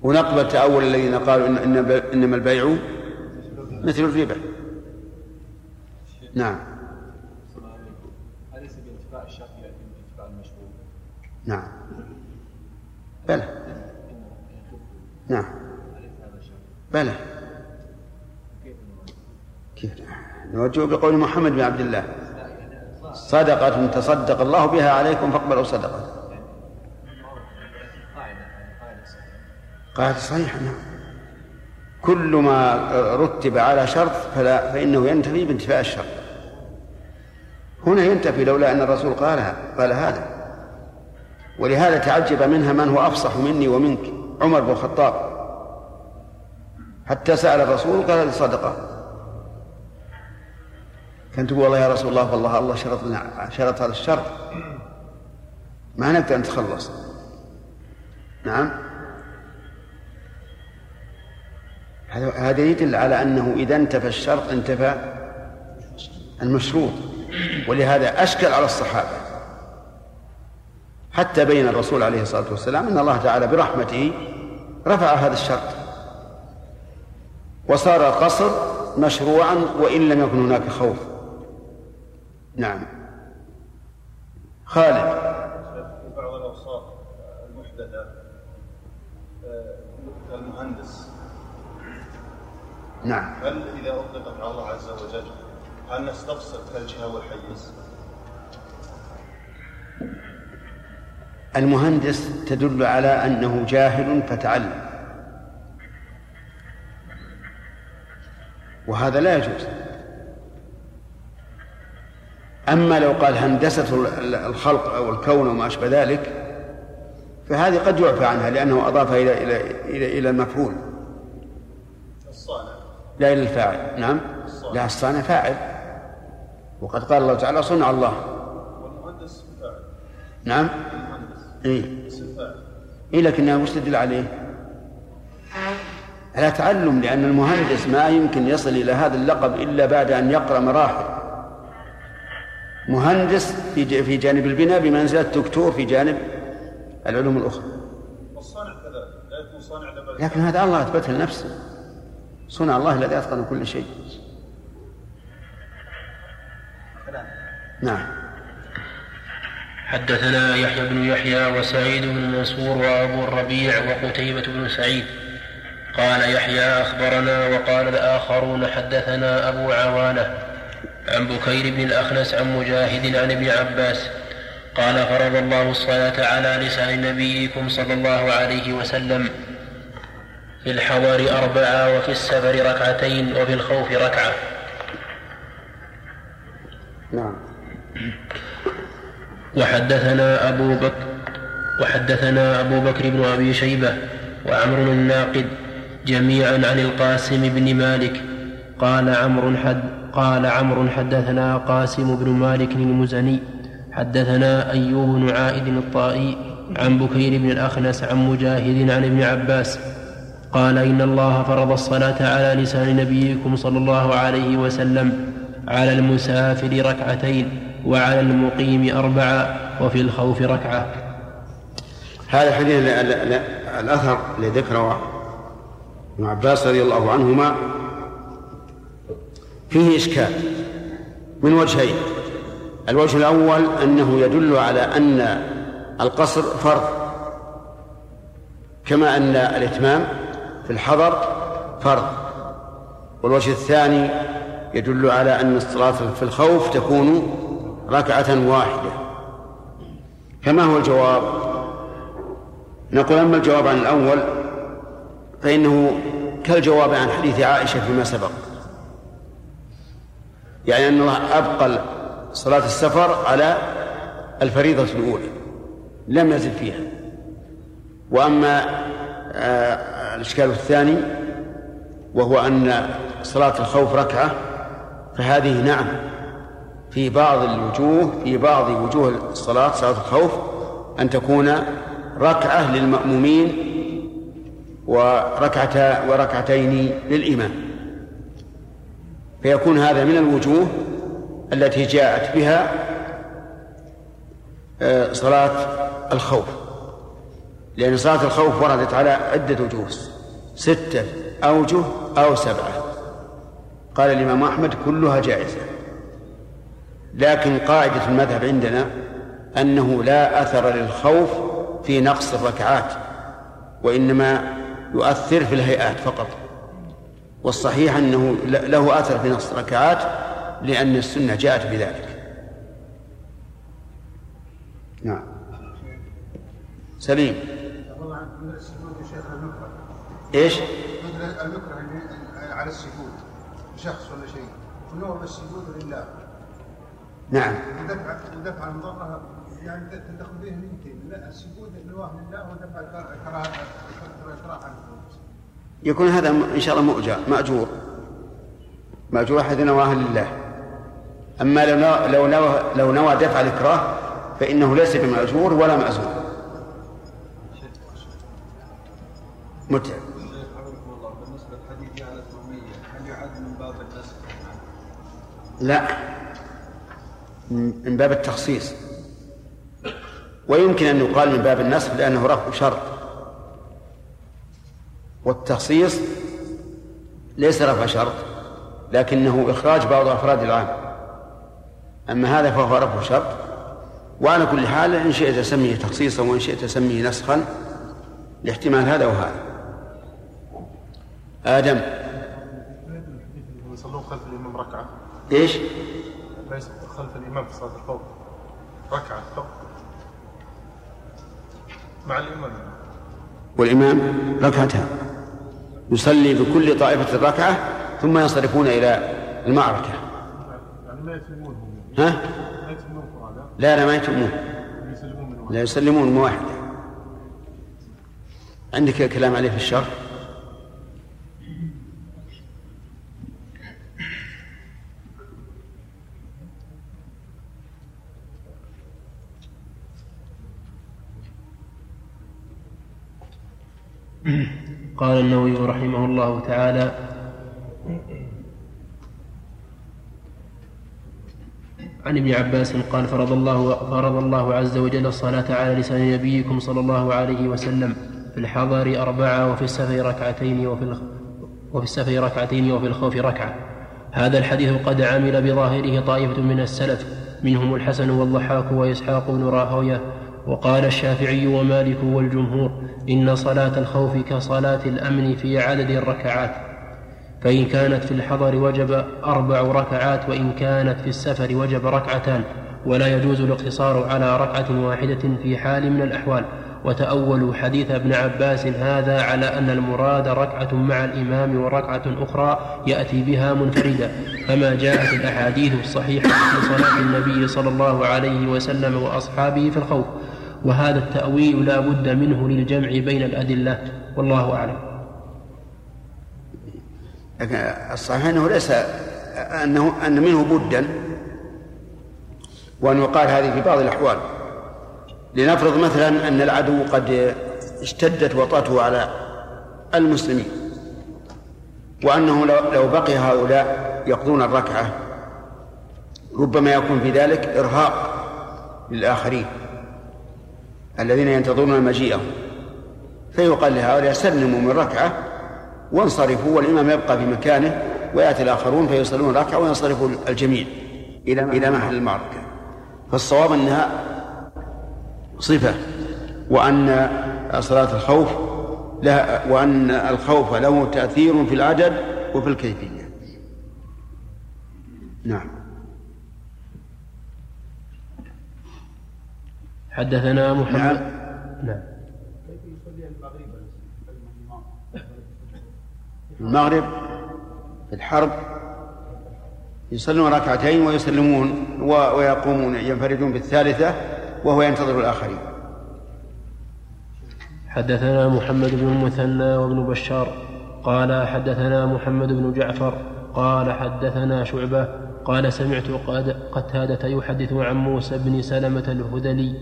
ونقبل تأول الذين قالوا إن إنما البيع مثل الربا. نعم. أليس بانتفاء الشرط يأتي بانتفاء المشروع؟ نعم. بلى. نعم. بلى. كيف نوجه؟ بقول محمد بن عبد الله. صدقة تصدق الله بها عليكم فاقبلوا صدقة. قاعدة صحيحة نعم. كل ما رتب على شرط فلا فإنه ينتفي بانتفاء الشرط. هنا ينتفي لولا أن الرسول قالها قال هذا. ولهذا تعجب منها من هو أفصح مني ومنك عمر بن الخطاب. حتى سأل الرسول قال صدقة. كنت تقول والله يا رسول الله والله الله شرط لنا شرط هذا الشرط. ما نقدر نتخلص. نعم. هذا يدل على أنه إذا انتفى الشرط انتفى المشروط. ولهذا أشكل على الصحابة. حتى بين الرسول عليه الصلاة والسلام أن الله تعالى برحمته رفع هذا الشرط. وصار القصر مشروعا وإن لم يكن هناك خوف. نعم. خالد. في بعض الأوصاف المحدثة المهندس. نعم. هل إذا أطلقت على الله عز وجل هل نستفسر كالجهة والحيز؟ المهندس تدل على أنه جاهل فتعلم. وهذا لا يجوز. أما لو قال هندسة الخلق أو الكون وما أشبه ذلك فهذه قد يعفى عنها لأنه أضاف إلى إلى إلى إلى المفعول لا إلى الفاعل. نعم. لا الصانع فاعل. وقد قال الله تعالى صنع الله. والمهندس فاعل نعم. إيه. إيه لكنها وش تدل عليه؟ على تعلم لأن المهندس ما يمكن يصل إلى هذا اللقب إلا بعد أن يقرأ مراحل. مهندس في جانب البناء بمنزلة دكتور في جانب العلوم الأخرى. والصانع كذلك لا يكون صانع لكن هذا الله أثبته لنفسه. صنع الله الذي أتقن كل شيء. نعم. حدثنا يحيى بن يحيى وسعيد بن منصور وأبو الربيع وقتيبة بن سعيد. قال يحيى أخبرنا وقال الآخرون حدثنا أبو عوانة عن بكير بن الأخنس عن مجاهد عن ابن عباس قال فرض الله الصلاة على لسان نبيكم صلى الله عليه وسلم في الحضر أربعة وفي السفر ركعتين وفي الخوف ركعة. نعم. وحدثنا أبو بكر وحدثنا أبو بكر بن أبي شيبة وعمر الناقد جميعا عن القاسم بن مالك قال عمرو حد قال عمرو حدثنا قاسم بن مالك المزني حدثنا أيوب بن عائد الطائي عن بكير بن الأخنس عن مجاهد عن ابن عباس قال إن الله فرض الصلاة على لسان نبيكم صلى الله عليه وسلم على المسافر ركعتين وعلى المقيم أربعة وفي الخوف ركعة. هذا الحديث ال- ال- ال- الأثر الذي ذكره ابن عباس رضي الله عنهما فيه إشكال من وجهين. الوجه الأول أنه يدل على أن القصر فرض كما أن الإتمام في الحضر فرض. والوجه الثاني يدل على أن الصلاة في الخوف تكون ركعة واحدة. فما هو الجواب؟ نقول أما الجواب عن الأول فإنه كالجواب عن حديث عائشة فيما سبق. يعني أن الله أبقى صلاة السفر على الفريضة الأولى لم يزد فيها. وأما آه، الإشكال الثاني وهو أن صلاة الخوف ركعة فهذه نعم في بعض الوجوه في بعض وجوه الصلاة صلاة الخوف أن تكون ركعة للمأمومين وركعتا وركعتين للإمام. فيكون هذا من الوجوه التي جاءت بها آه، صلاة الخوف. لأن صلاة الخوف وردت على عدة وجوه ستة أوجه أو سبعة. قال الإمام أحمد كلها جائزة. لكن قاعدة المذهب عندنا أنه لا أثر للخوف في نقص الركعات وإنما يؤثر في الهيئات فقط. والصحيح أنه له أثر في نقص الركعات لأن السنة جاءت بذلك. نعم. سليم. إيش؟ المكره على السجود. شخص ولا شيء. ونوع السجود لله. نعم. ودفع ودفع المضرة يعني تدخل به يمكن. لا السجود لله ودفع كراهه كراهه عن يكون هذا إن شاء الله مؤجر مأجور. مأجور احد نواه لله. أما لو نوى لو نوى لو نوى دفع الإكراه فإنه ليس بمأجور ولا ماجور متعب؟ لا. من باب التخصيص. ويمكن أن يقال من باب النسخ لأنه رفع شرط. والتخصيص ليس رفع شرط لكنه إخراج بعض أفراد العام. أما هذا فهو رفع شرط. وعلى كل حال إن شئت سميه تخصيصا وإن شئت سميه نسخا لاحتمال هذا وهذا آدم. يصلون خلف الإمام ركعة. إيش؟ ليس خلف الإمام في صلاة الخوف ركعة فقط. مع الإمام. والإمام ركعتها يصلي بكل طائفة ركعة ثم ينصرفون إلى المعركة. يعني ها؟ لا لا ما يتمون لا يسلمون من واحدة عندك كلام عليه في الشرح؟ قال النووي رحمه الله تعالى عن ابن عباس قال فرض الله فرض الله عز وجل الصلاة على لسان نبيكم صلى الله عليه وسلم في الحضر أربعة وفي السفر ركعتين وفي. وفي السفر ركعتين وفي الخوف ركعة هذا الحديث قد عمل بظاهره طائفة من السلف منهم الحسن والضحاك وإسحاق بن راهوية وقال الشافعي ومالك والجمهور إن صلاة الخوف كصلاة الأمن في عدد الركعات فإن كانت في الحضر وجب أربع ركعات وإن كانت في السفر وجب ركعتان ولا يجوز الاقتصار على ركعة واحدة في حال من الأحوال. وتأولوا حديث ابن عباس هذا على أن المراد ركعة مع الإمام وركعة أخرى يأتي بها منفردا. كما جاءت الأحاديث الصحيحة في صلاة النبي صلى الله عليه وسلم وأصحابه في الخوف. وهذا التأويل لا بد منه للجمع بين الأدلة. والله أعلم. لكن الصحيح أنه ليس أنه أن منه بدا وأن يقال هذه في بعض الأحوال. لنفرض مثلا أن العدو قد اشتدت وطأته على المسلمين وأنه لو بقي هؤلاء يقضون الركعة ربما يكون في ذلك إرهاق للآخرين. الذين ينتظرون مجيئهم. فيقال لهؤلاء سلموا من ركعة وانصرفوا والإمام يبقى في مكانه ويأتي الآخرون فيصلون ركعة وينصرف الجميع إلى إلى محل المعركة. فالصواب أنها صفة وأن صلاة الخوف لها وأن الخوف له تأثير في العدد وفي الكيفية. نعم. حدثنا محمد. نعم. نعم. المغرب في الحرب يصلون ركعتين ويسلمون ويقومون ينفردون بالثالثة وهو ينتظر الآخرين. حدثنا محمد بن المثنى وابن بشار. قال حدثنا محمد بن جعفر. قال حدثنا شعبة. قال سمعت قتادة يحدث عن موسى بن سلمة الهذلي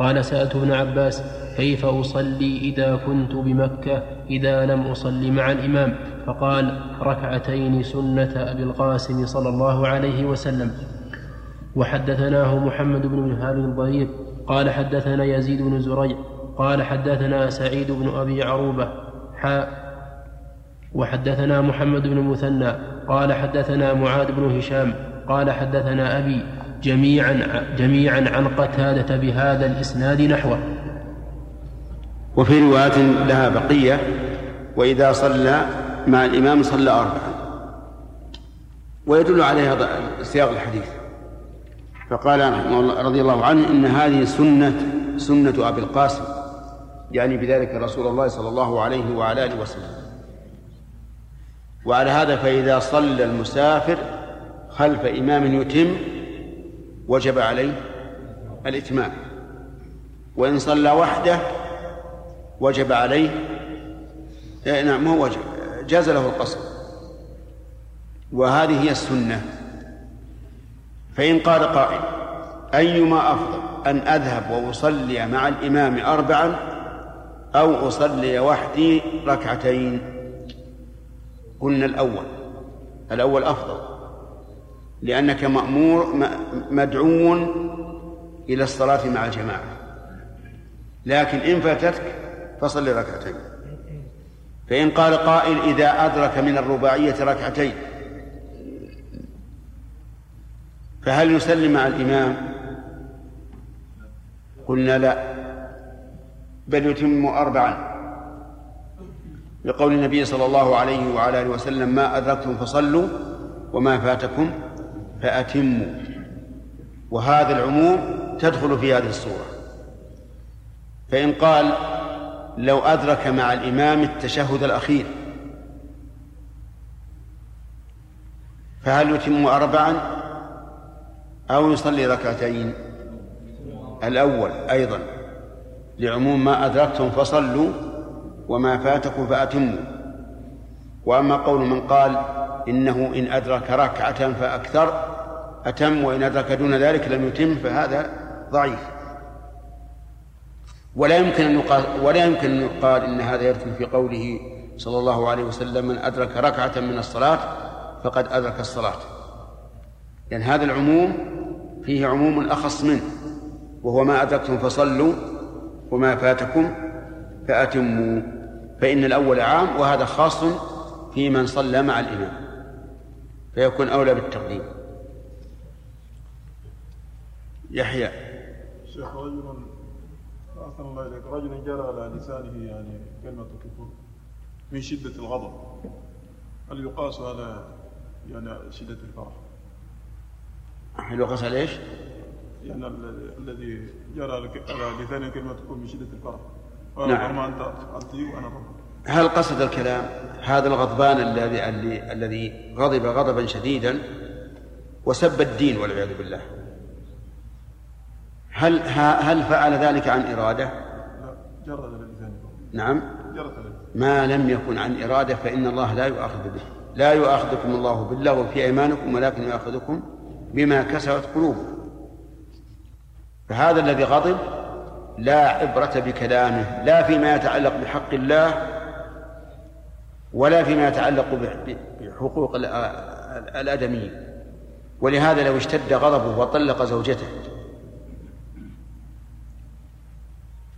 قال سألت ابن عباس كيف أصلي إذا كنت بمكة إذا لم أصلي مع الإمام؟ فقال ركعتين سنة أبي القاسم صلى الله عليه وسلم. وحدثناه محمد بن منهال الضرير. قال حدثنا يزيد بن زريع. قال حدثنا سعيد بن أبي عروبة. حاء وحدثنا محمد بن المثنى قال حدثنا معاذ بن هشام. قال حدثنا أبي جميعا جميعا عن قتادة بهذا الإسناد نحوه. وفي رواية لها بقية وإذا صلى مع الإمام صلى أربعا. ويدل عليه هذا سياق الحديث. فقال رضي الله عنه إن هذه سنة سنة أبي القاسم. يعني بذلك رسول الله صلى الله عليه وعلى آله وسلم. وعلى هذا فإذا صلى المسافر خلف إمام يتم وجب عليه الإتمام. وإن صلى وحده وجب عليه إيه نعم هو وجب جاز له القصر. وهذه هي السنة. فإن قال قائل أيما أفضل أن أذهب وأصلي مع الإمام أربعا أو أصلي وحدي ركعتين؟ قلنا الأول الأول أفضل. لأنك مأمور مدعو إلى الصلاة مع الجماعة. لكن إن فاتتك فصل ركعتين. فإن قال قائل إذا أدرك من الرباعية ركعتين. فهل يسلم مع الإمام؟ قلنا لا. بل يتم أربعا. لقول النبي صلى الله عليه وعلى آله وسلم ما أدركتم فصلوا وما فاتكم. فأتموا وهذا العموم تدخل في هذه الصورة. فإن قال لو أدرك مع الإمام التشهد الأخير فهل يتم أربعا؟ أو يصلي ركعتين؟ الأول أيضا لعموم ما أدركتم فصلوا وما فاتكم فأتموا. وأما قول من قال إنه إن أدرك ركعة فأكثر أتم وإن أدرك دون ذلك لم يتم فهذا ضعيف. ولا يمكن أن يقال ولا يمكن أن يقال إن هذا يدخل في قوله صلى الله عليه وسلم من أدرك ركعة من الصلاة فقد أدرك الصلاة. لأن يعني هذا العموم فيه عموم أخص منه وهو ما أدركتم فصلوا وما فاتكم فأتموا. فإن الأول عام وهذا خاص في من صلى مع الإمام فيكون أولى بالتقديم يحيى شيخ رجل أحسن الله إليك رجل جرى على لسانه يعني كلمة كفر من شدة الغضب هل يقاس على يعني شدة الفرح؟ هل يقاس على إيش؟ يعني ال- الذي جرى على لسانه كلمة كفر من شدة الفرح نعم. نعم أنت أنت وأنا غضب هل قصد الكلام هذا الغضبان الذي الذي غضب غضبا شديدا وسب الدين والعياذ بالله؟ هل هل فعل ذلك عن إرادة؟ لسانه نعم. ما لم يكن عن إرادة فإن الله لا يؤاخذ به. لا يؤاخذكم الله باللغو في أيمانكم ولكن يؤاخذكم بما كسبت قلوبكم. فهذا الذي غضب لا عبرة بكلامه لا فيما يتعلق بحق الله ولا فيما يتعلق بحقوق ال- ال- الآدميين ولهذا لو اشتد غضبه وطلق زوجته.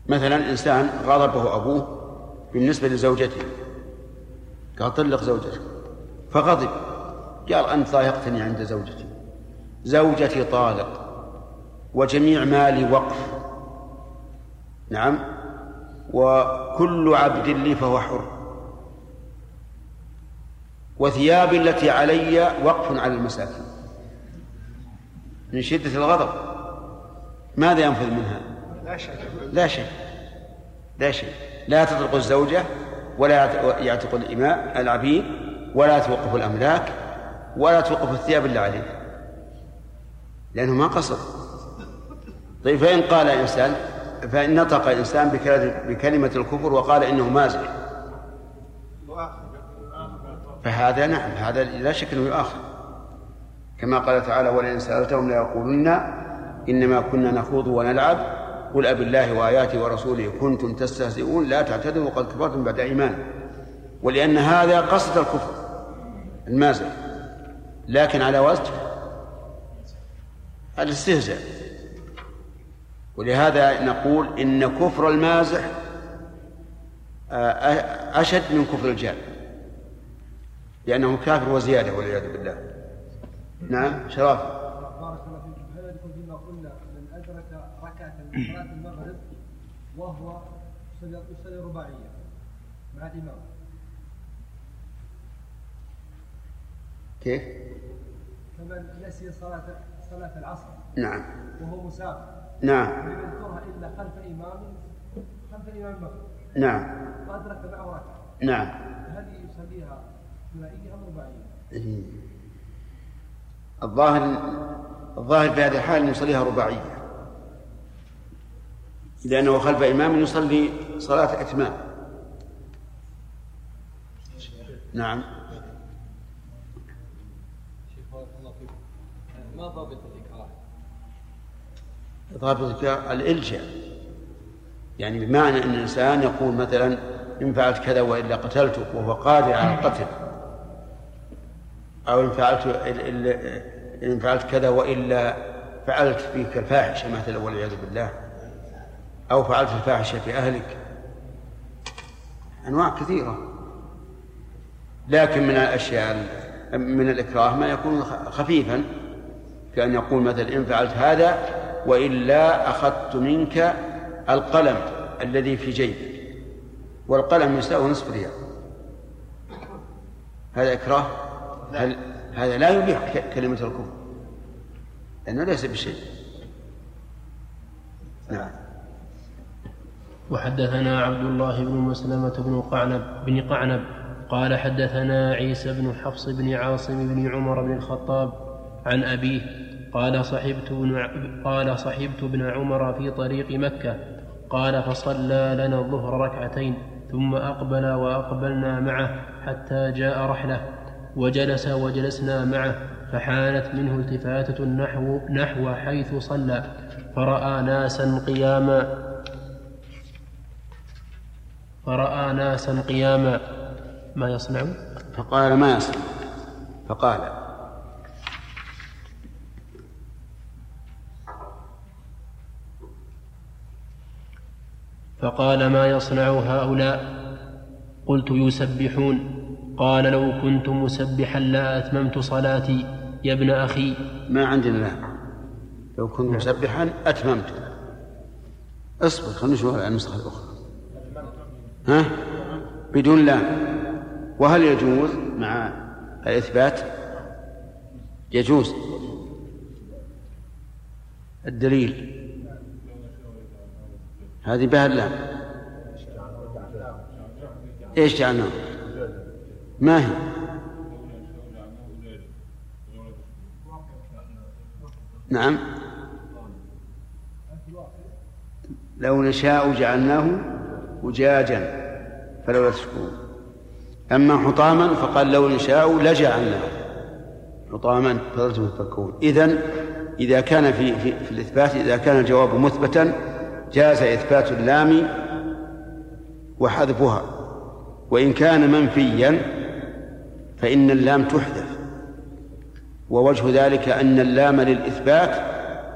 مثلا إنسان غضبه أبوه بالنسبة لزوجته. قال طلق زوجتك. فغضب. قال أنت ضايقتني عند زوجتي. زوجتي طالق. وجميع مالي وقف. نعم. وكل عبد لي فهو حر. وثيابي التي علي وقف على المساكين. من شدة الغضب. ماذا ينفذ منها؟ لا شيء لا شيء لا تطلق الزوجة ولا يعت- يعتق الإماء العبيد ولا توقف الأملاك ولا توقف الثياب اللي عليه. لأنه ما قصد طيب فإن قال إنسان فإن نطق إنسان بكلمة الكفر وقال إنه مازح. فهذا نعم هذا لا شك أنه يؤاخذ. كما قال تعالى ولئن سألتهم ليقولن إنما كنا نخوض ونلعب قل أب الله وآياته ورسوله كنتم تستهزئون لا تعتذروا قد كفرتم بعد إيمانكم. ولأن هذا قصد الكفر المازح. لكن على وجه الاستهزاء. ولهذا نقول إن كفر المازح آه، أشد من كفر الجاد لأنه كافر وزيادة والعياذ بالله. نعم شرف. بارك الله فيكم هل يدخل فيما قلنا من أدرك ركعة من صلاة المغرب وهو يصلي رباعيه مع الإمام. كيف؟ كمن نسي صلاة صلاة العصر نعم. وهو مسافر. نعم. لم يذكرها إلا خلف إمام خلف الامام المغرب. نعم. وأدرك معه ركعة. نعم. هل يصليها إيه. الظاهر الظاهر في هذه الحال يصليها رباعية لأنه خلف إمام يصلي صلاة إتمام نعم ما ضابط الإكراه؟ ضابط الكلام الإلجاء يعني بمعنى أن الإنسان يقول مثلا إن فعلت كذا وإلا قتلتك وهو قادر على القتل أو إن فعلت إن فعلت كذا وإلا فعلت فيك الفاحشة مثلا والعياذ بالله. أو فعلت الفاحشة في أهلك. أنواع كثيرة. لكن من الأشياء ال- من الإكراه ما يكون خفيفا. كأن يقول مثلا إن فعلت هذا وإلا أخذت منك القلم الذي في جيبك. والقلم يساوي نصف ريال هذا إكراه؟ هل هذا لا يبيح كلمة الكفر. لأنه ليس بشيء. نعم. وحدثنا عبد الله بن مسلمة بن قعنب بن قعنب قال حدثنا عيسى بن حفص بن عاصم بن عمر بن الخطاب عن أبيه قال صحبت بن قال صحبت ابن عمر في طريق مكة قال فصلى لنا الظهر ركعتين ثم أقبل وأقبلنا معه حتى جاء رحلة. وجلس وجلسنا معه فحانت منه التفاتة نحو نحو حيث صلى فرأى ناسا قياما. فرأى ناسا قياما. ما يصنع؟ فقال ما يصنع؟ فقال فقال ما يصنع هؤلاء؟ قلت يسبحون. قال لو كنت مسبحا لا أتممت صلاتي يا ابن أخي. ما عندنا لا. لو كنت مسبحا أتممت. اصبر خلينا نشوف النسخة الأخرى. ها؟ بدون لا. وهل يجوز مع الإثبات؟ يجوز. الدليل. هذه بها اللام إيش جعلناه؟ ما هي؟ نعم. لو نشاء جعلناه أجاجا فلولا تشكرون. أما حطاما فقال لو نشاء لجعلناه. حطاما فلولا تفكرون. إذن إذا كان في, في, في الإثبات إذا كان الجواب مثبتا جاز إثبات اللام وحذفها. وإن كان منفيا فإن اللام تحذف. ووجه ذلك أن اللام للإثبات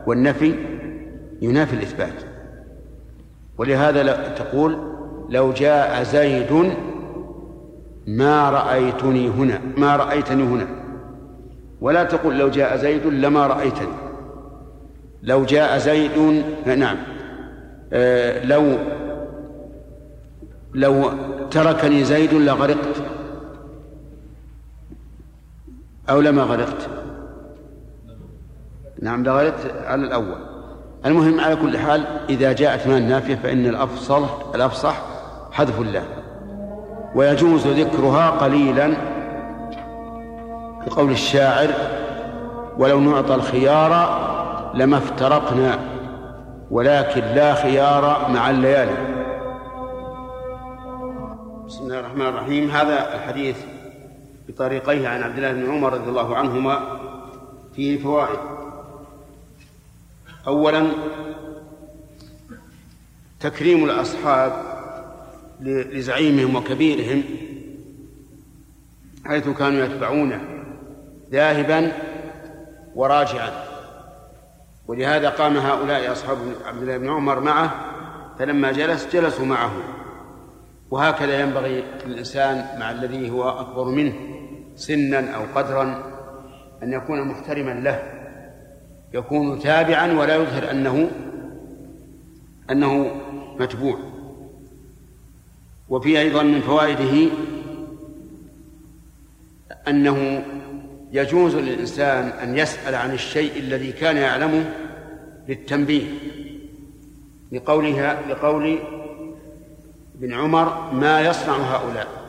والنفي ينافي الإثبات. ولهذا تقول لو جاء زيد ما رأيتني هنا ما رأيتني هنا. ولا تقول لو جاء زيد لما رأيتني. لو جاء زيد نعم. آه لو لو تركني زيد لغرقت. أو لما غرقت نعم لغرقت على الأول. المهم على كل حال إذا جاءت ما النافية فإن الأفصل الأفصح حذف الله. ويجوز ذكرها قليلا بقول الشاعر ولو نعطى الخيار لما افترقنا ولكن لا خيار مع الليالي. بسم الله الرحمن الرحيم. هذا الحديث بطريقيه عن عبد الله بن عمر رضي الله عنهما فيه فوائد. اولا تكريم الأصحاب لزعيمهم وكبيرهم حيث كانوا يتبعونه ذاهبا وراجعا. ولهذا قام هؤلاء أصحاب عبد الله بن عمر معه فلما جلس جلسوا معه. وهكذا ينبغي للإنسان مع الذي هو أكبر منه. سنا أو قدرا أن يكون محترما له يكون تابعا ولا يظهر أنه أنه متبوع. وفي أيضا من فوائده أنه يجوز للإنسان أن يسأل عن الشيء الذي كان يعلمه للتنبيه لقولها لقول ابن عمر ما يصنع هؤلاء؟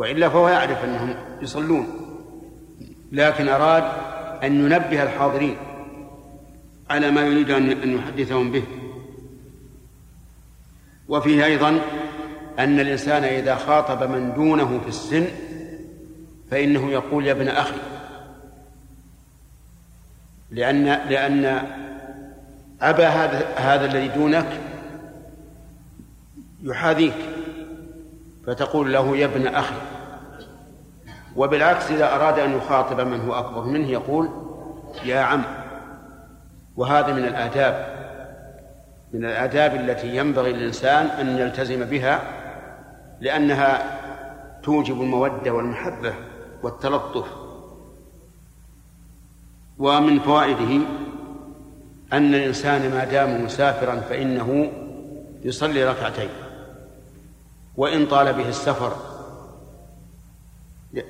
وإلا فهو يعرف أنهم يصلون. لكن أراد أن ينبه الحاضرين على ما يريد أن يحدثهم به. وفيه أيضا أن الإنسان إذا خاطب من دونه في السن فإنه يقول يا ابن أخي. لأن لأن أبا هذا هذا الذي دونك يحاذيك. فتقول له يا ابن أخي. وبالعكس إذا أراد أن يخاطب من هو أكبر منه يقول يا عم. وهذا من الآداب. من الآداب التي ينبغي للإنسان أن يلتزم بها لأنها توجب المودة والمحبة والتلطف. ومن فوائده أن الإنسان ما دام مسافرا فإنه يصلي ركعتين. وإن طال به السفر.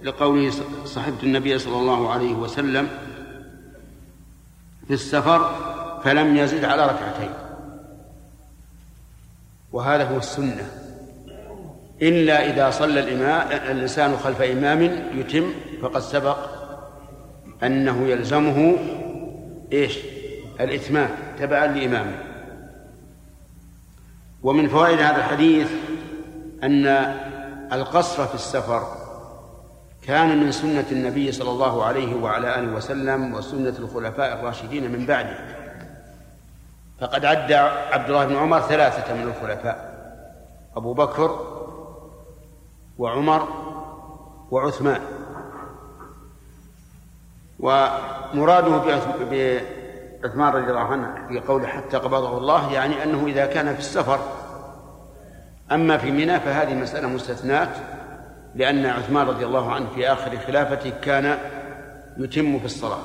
لقوله صحبت النبي صلى الله عليه وسلم في السفر فلم يزد على ركعتين. وهذا هو السنة. إلا إذا صلى الإمام الإنسان خلف إمام يتم فقد سبق أنه يلزمه إيش؟ الإتمام تبعا لإمامه. ومن فوائد هذا الحديث أن القصر في السفر كان من سنة النبي صلى الله عليه وعلى آله وسلم وسنة الخلفاء الراشدين من بعده. فقد عد عبد الله بن عمر ثلاثة من الخلفاء أبو بكر وعمر وعثمان. ومراده بعثمان رضي الله عنه في قوله حتى قبضه الله يعني أنه إذا كان في السفر أما في منى فهذه مسألة مستثنات لأن عثمان رضي الله عنه في آخر خلافته كان يتم في الصلاة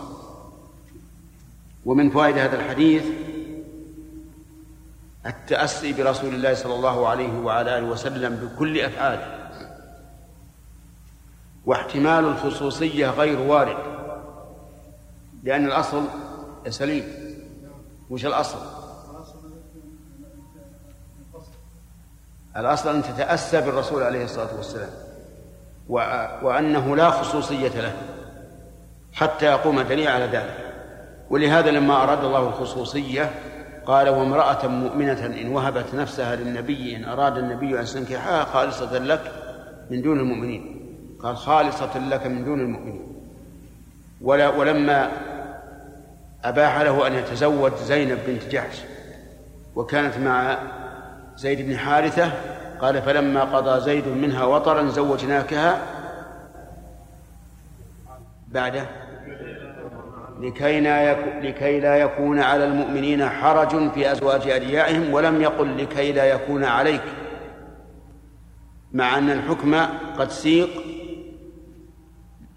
ومن فوائد هذا الحديث التأسي برسول الله صلى الله عليه وعلى آله وسلم بكل أفعاله واحتمال الخصوصية غير وارد لأن الأصل سليم وش الأصل؟ الأصل أن تتأسى بالرسول عليه الصلاة والسلام وأنه لا خصوصية له حتى يقوم دليل على ذلك. ولهذا لما أراد الله الخصوصية قال وامرأة مؤمنة إن وهبت نفسها للنبي إن أراد النبي أن ينكحها خالصة لك من دون المؤمنين. قال خالصة لك من دون المؤمنين. ولا ولما أباح له أن يتزوج زينب بنت جحش وكانت مع زيد بن حارثة قال فلما قضى زيد منها وطرا زوجناكها بعده لكي لا, لكي لا يكون على المؤمنين حرج في أزواج أديائهم ولم يقل لكي لا يكون عليك مع أن الحكم قد سيق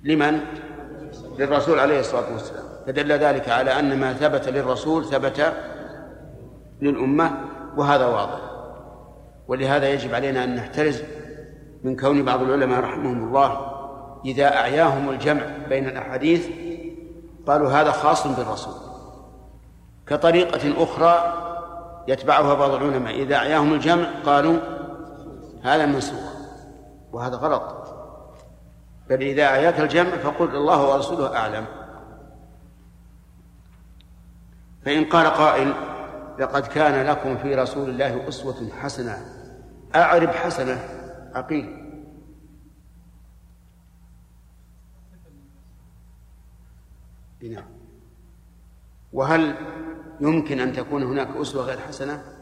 لمن؟ للرسول عليه الصلاة والسلام فدل ذلك على أن ما ثبت للرسول ثبت للأمة وهذا واضح ولهذا يجب علينا أن نحترز من كون بعض العلماء رحمهم الله إذا أعياهم الجمع بين الأحاديث قالوا هذا خاص بالرسول. كطريقة أخرى يتبعها بعض العلماء إذا أعياهم الجمع قالوا هذا منسوخ وهذا غلط. بل إذا أعياك الجمع فقل الله ورسوله أعلم. فإن قال قائل لقد كان لكم في رسول الله أسوة حسنة أعرب حسنة عقيل نعم وهل يمكن أن تكون هناك أسوة غير حسنة؟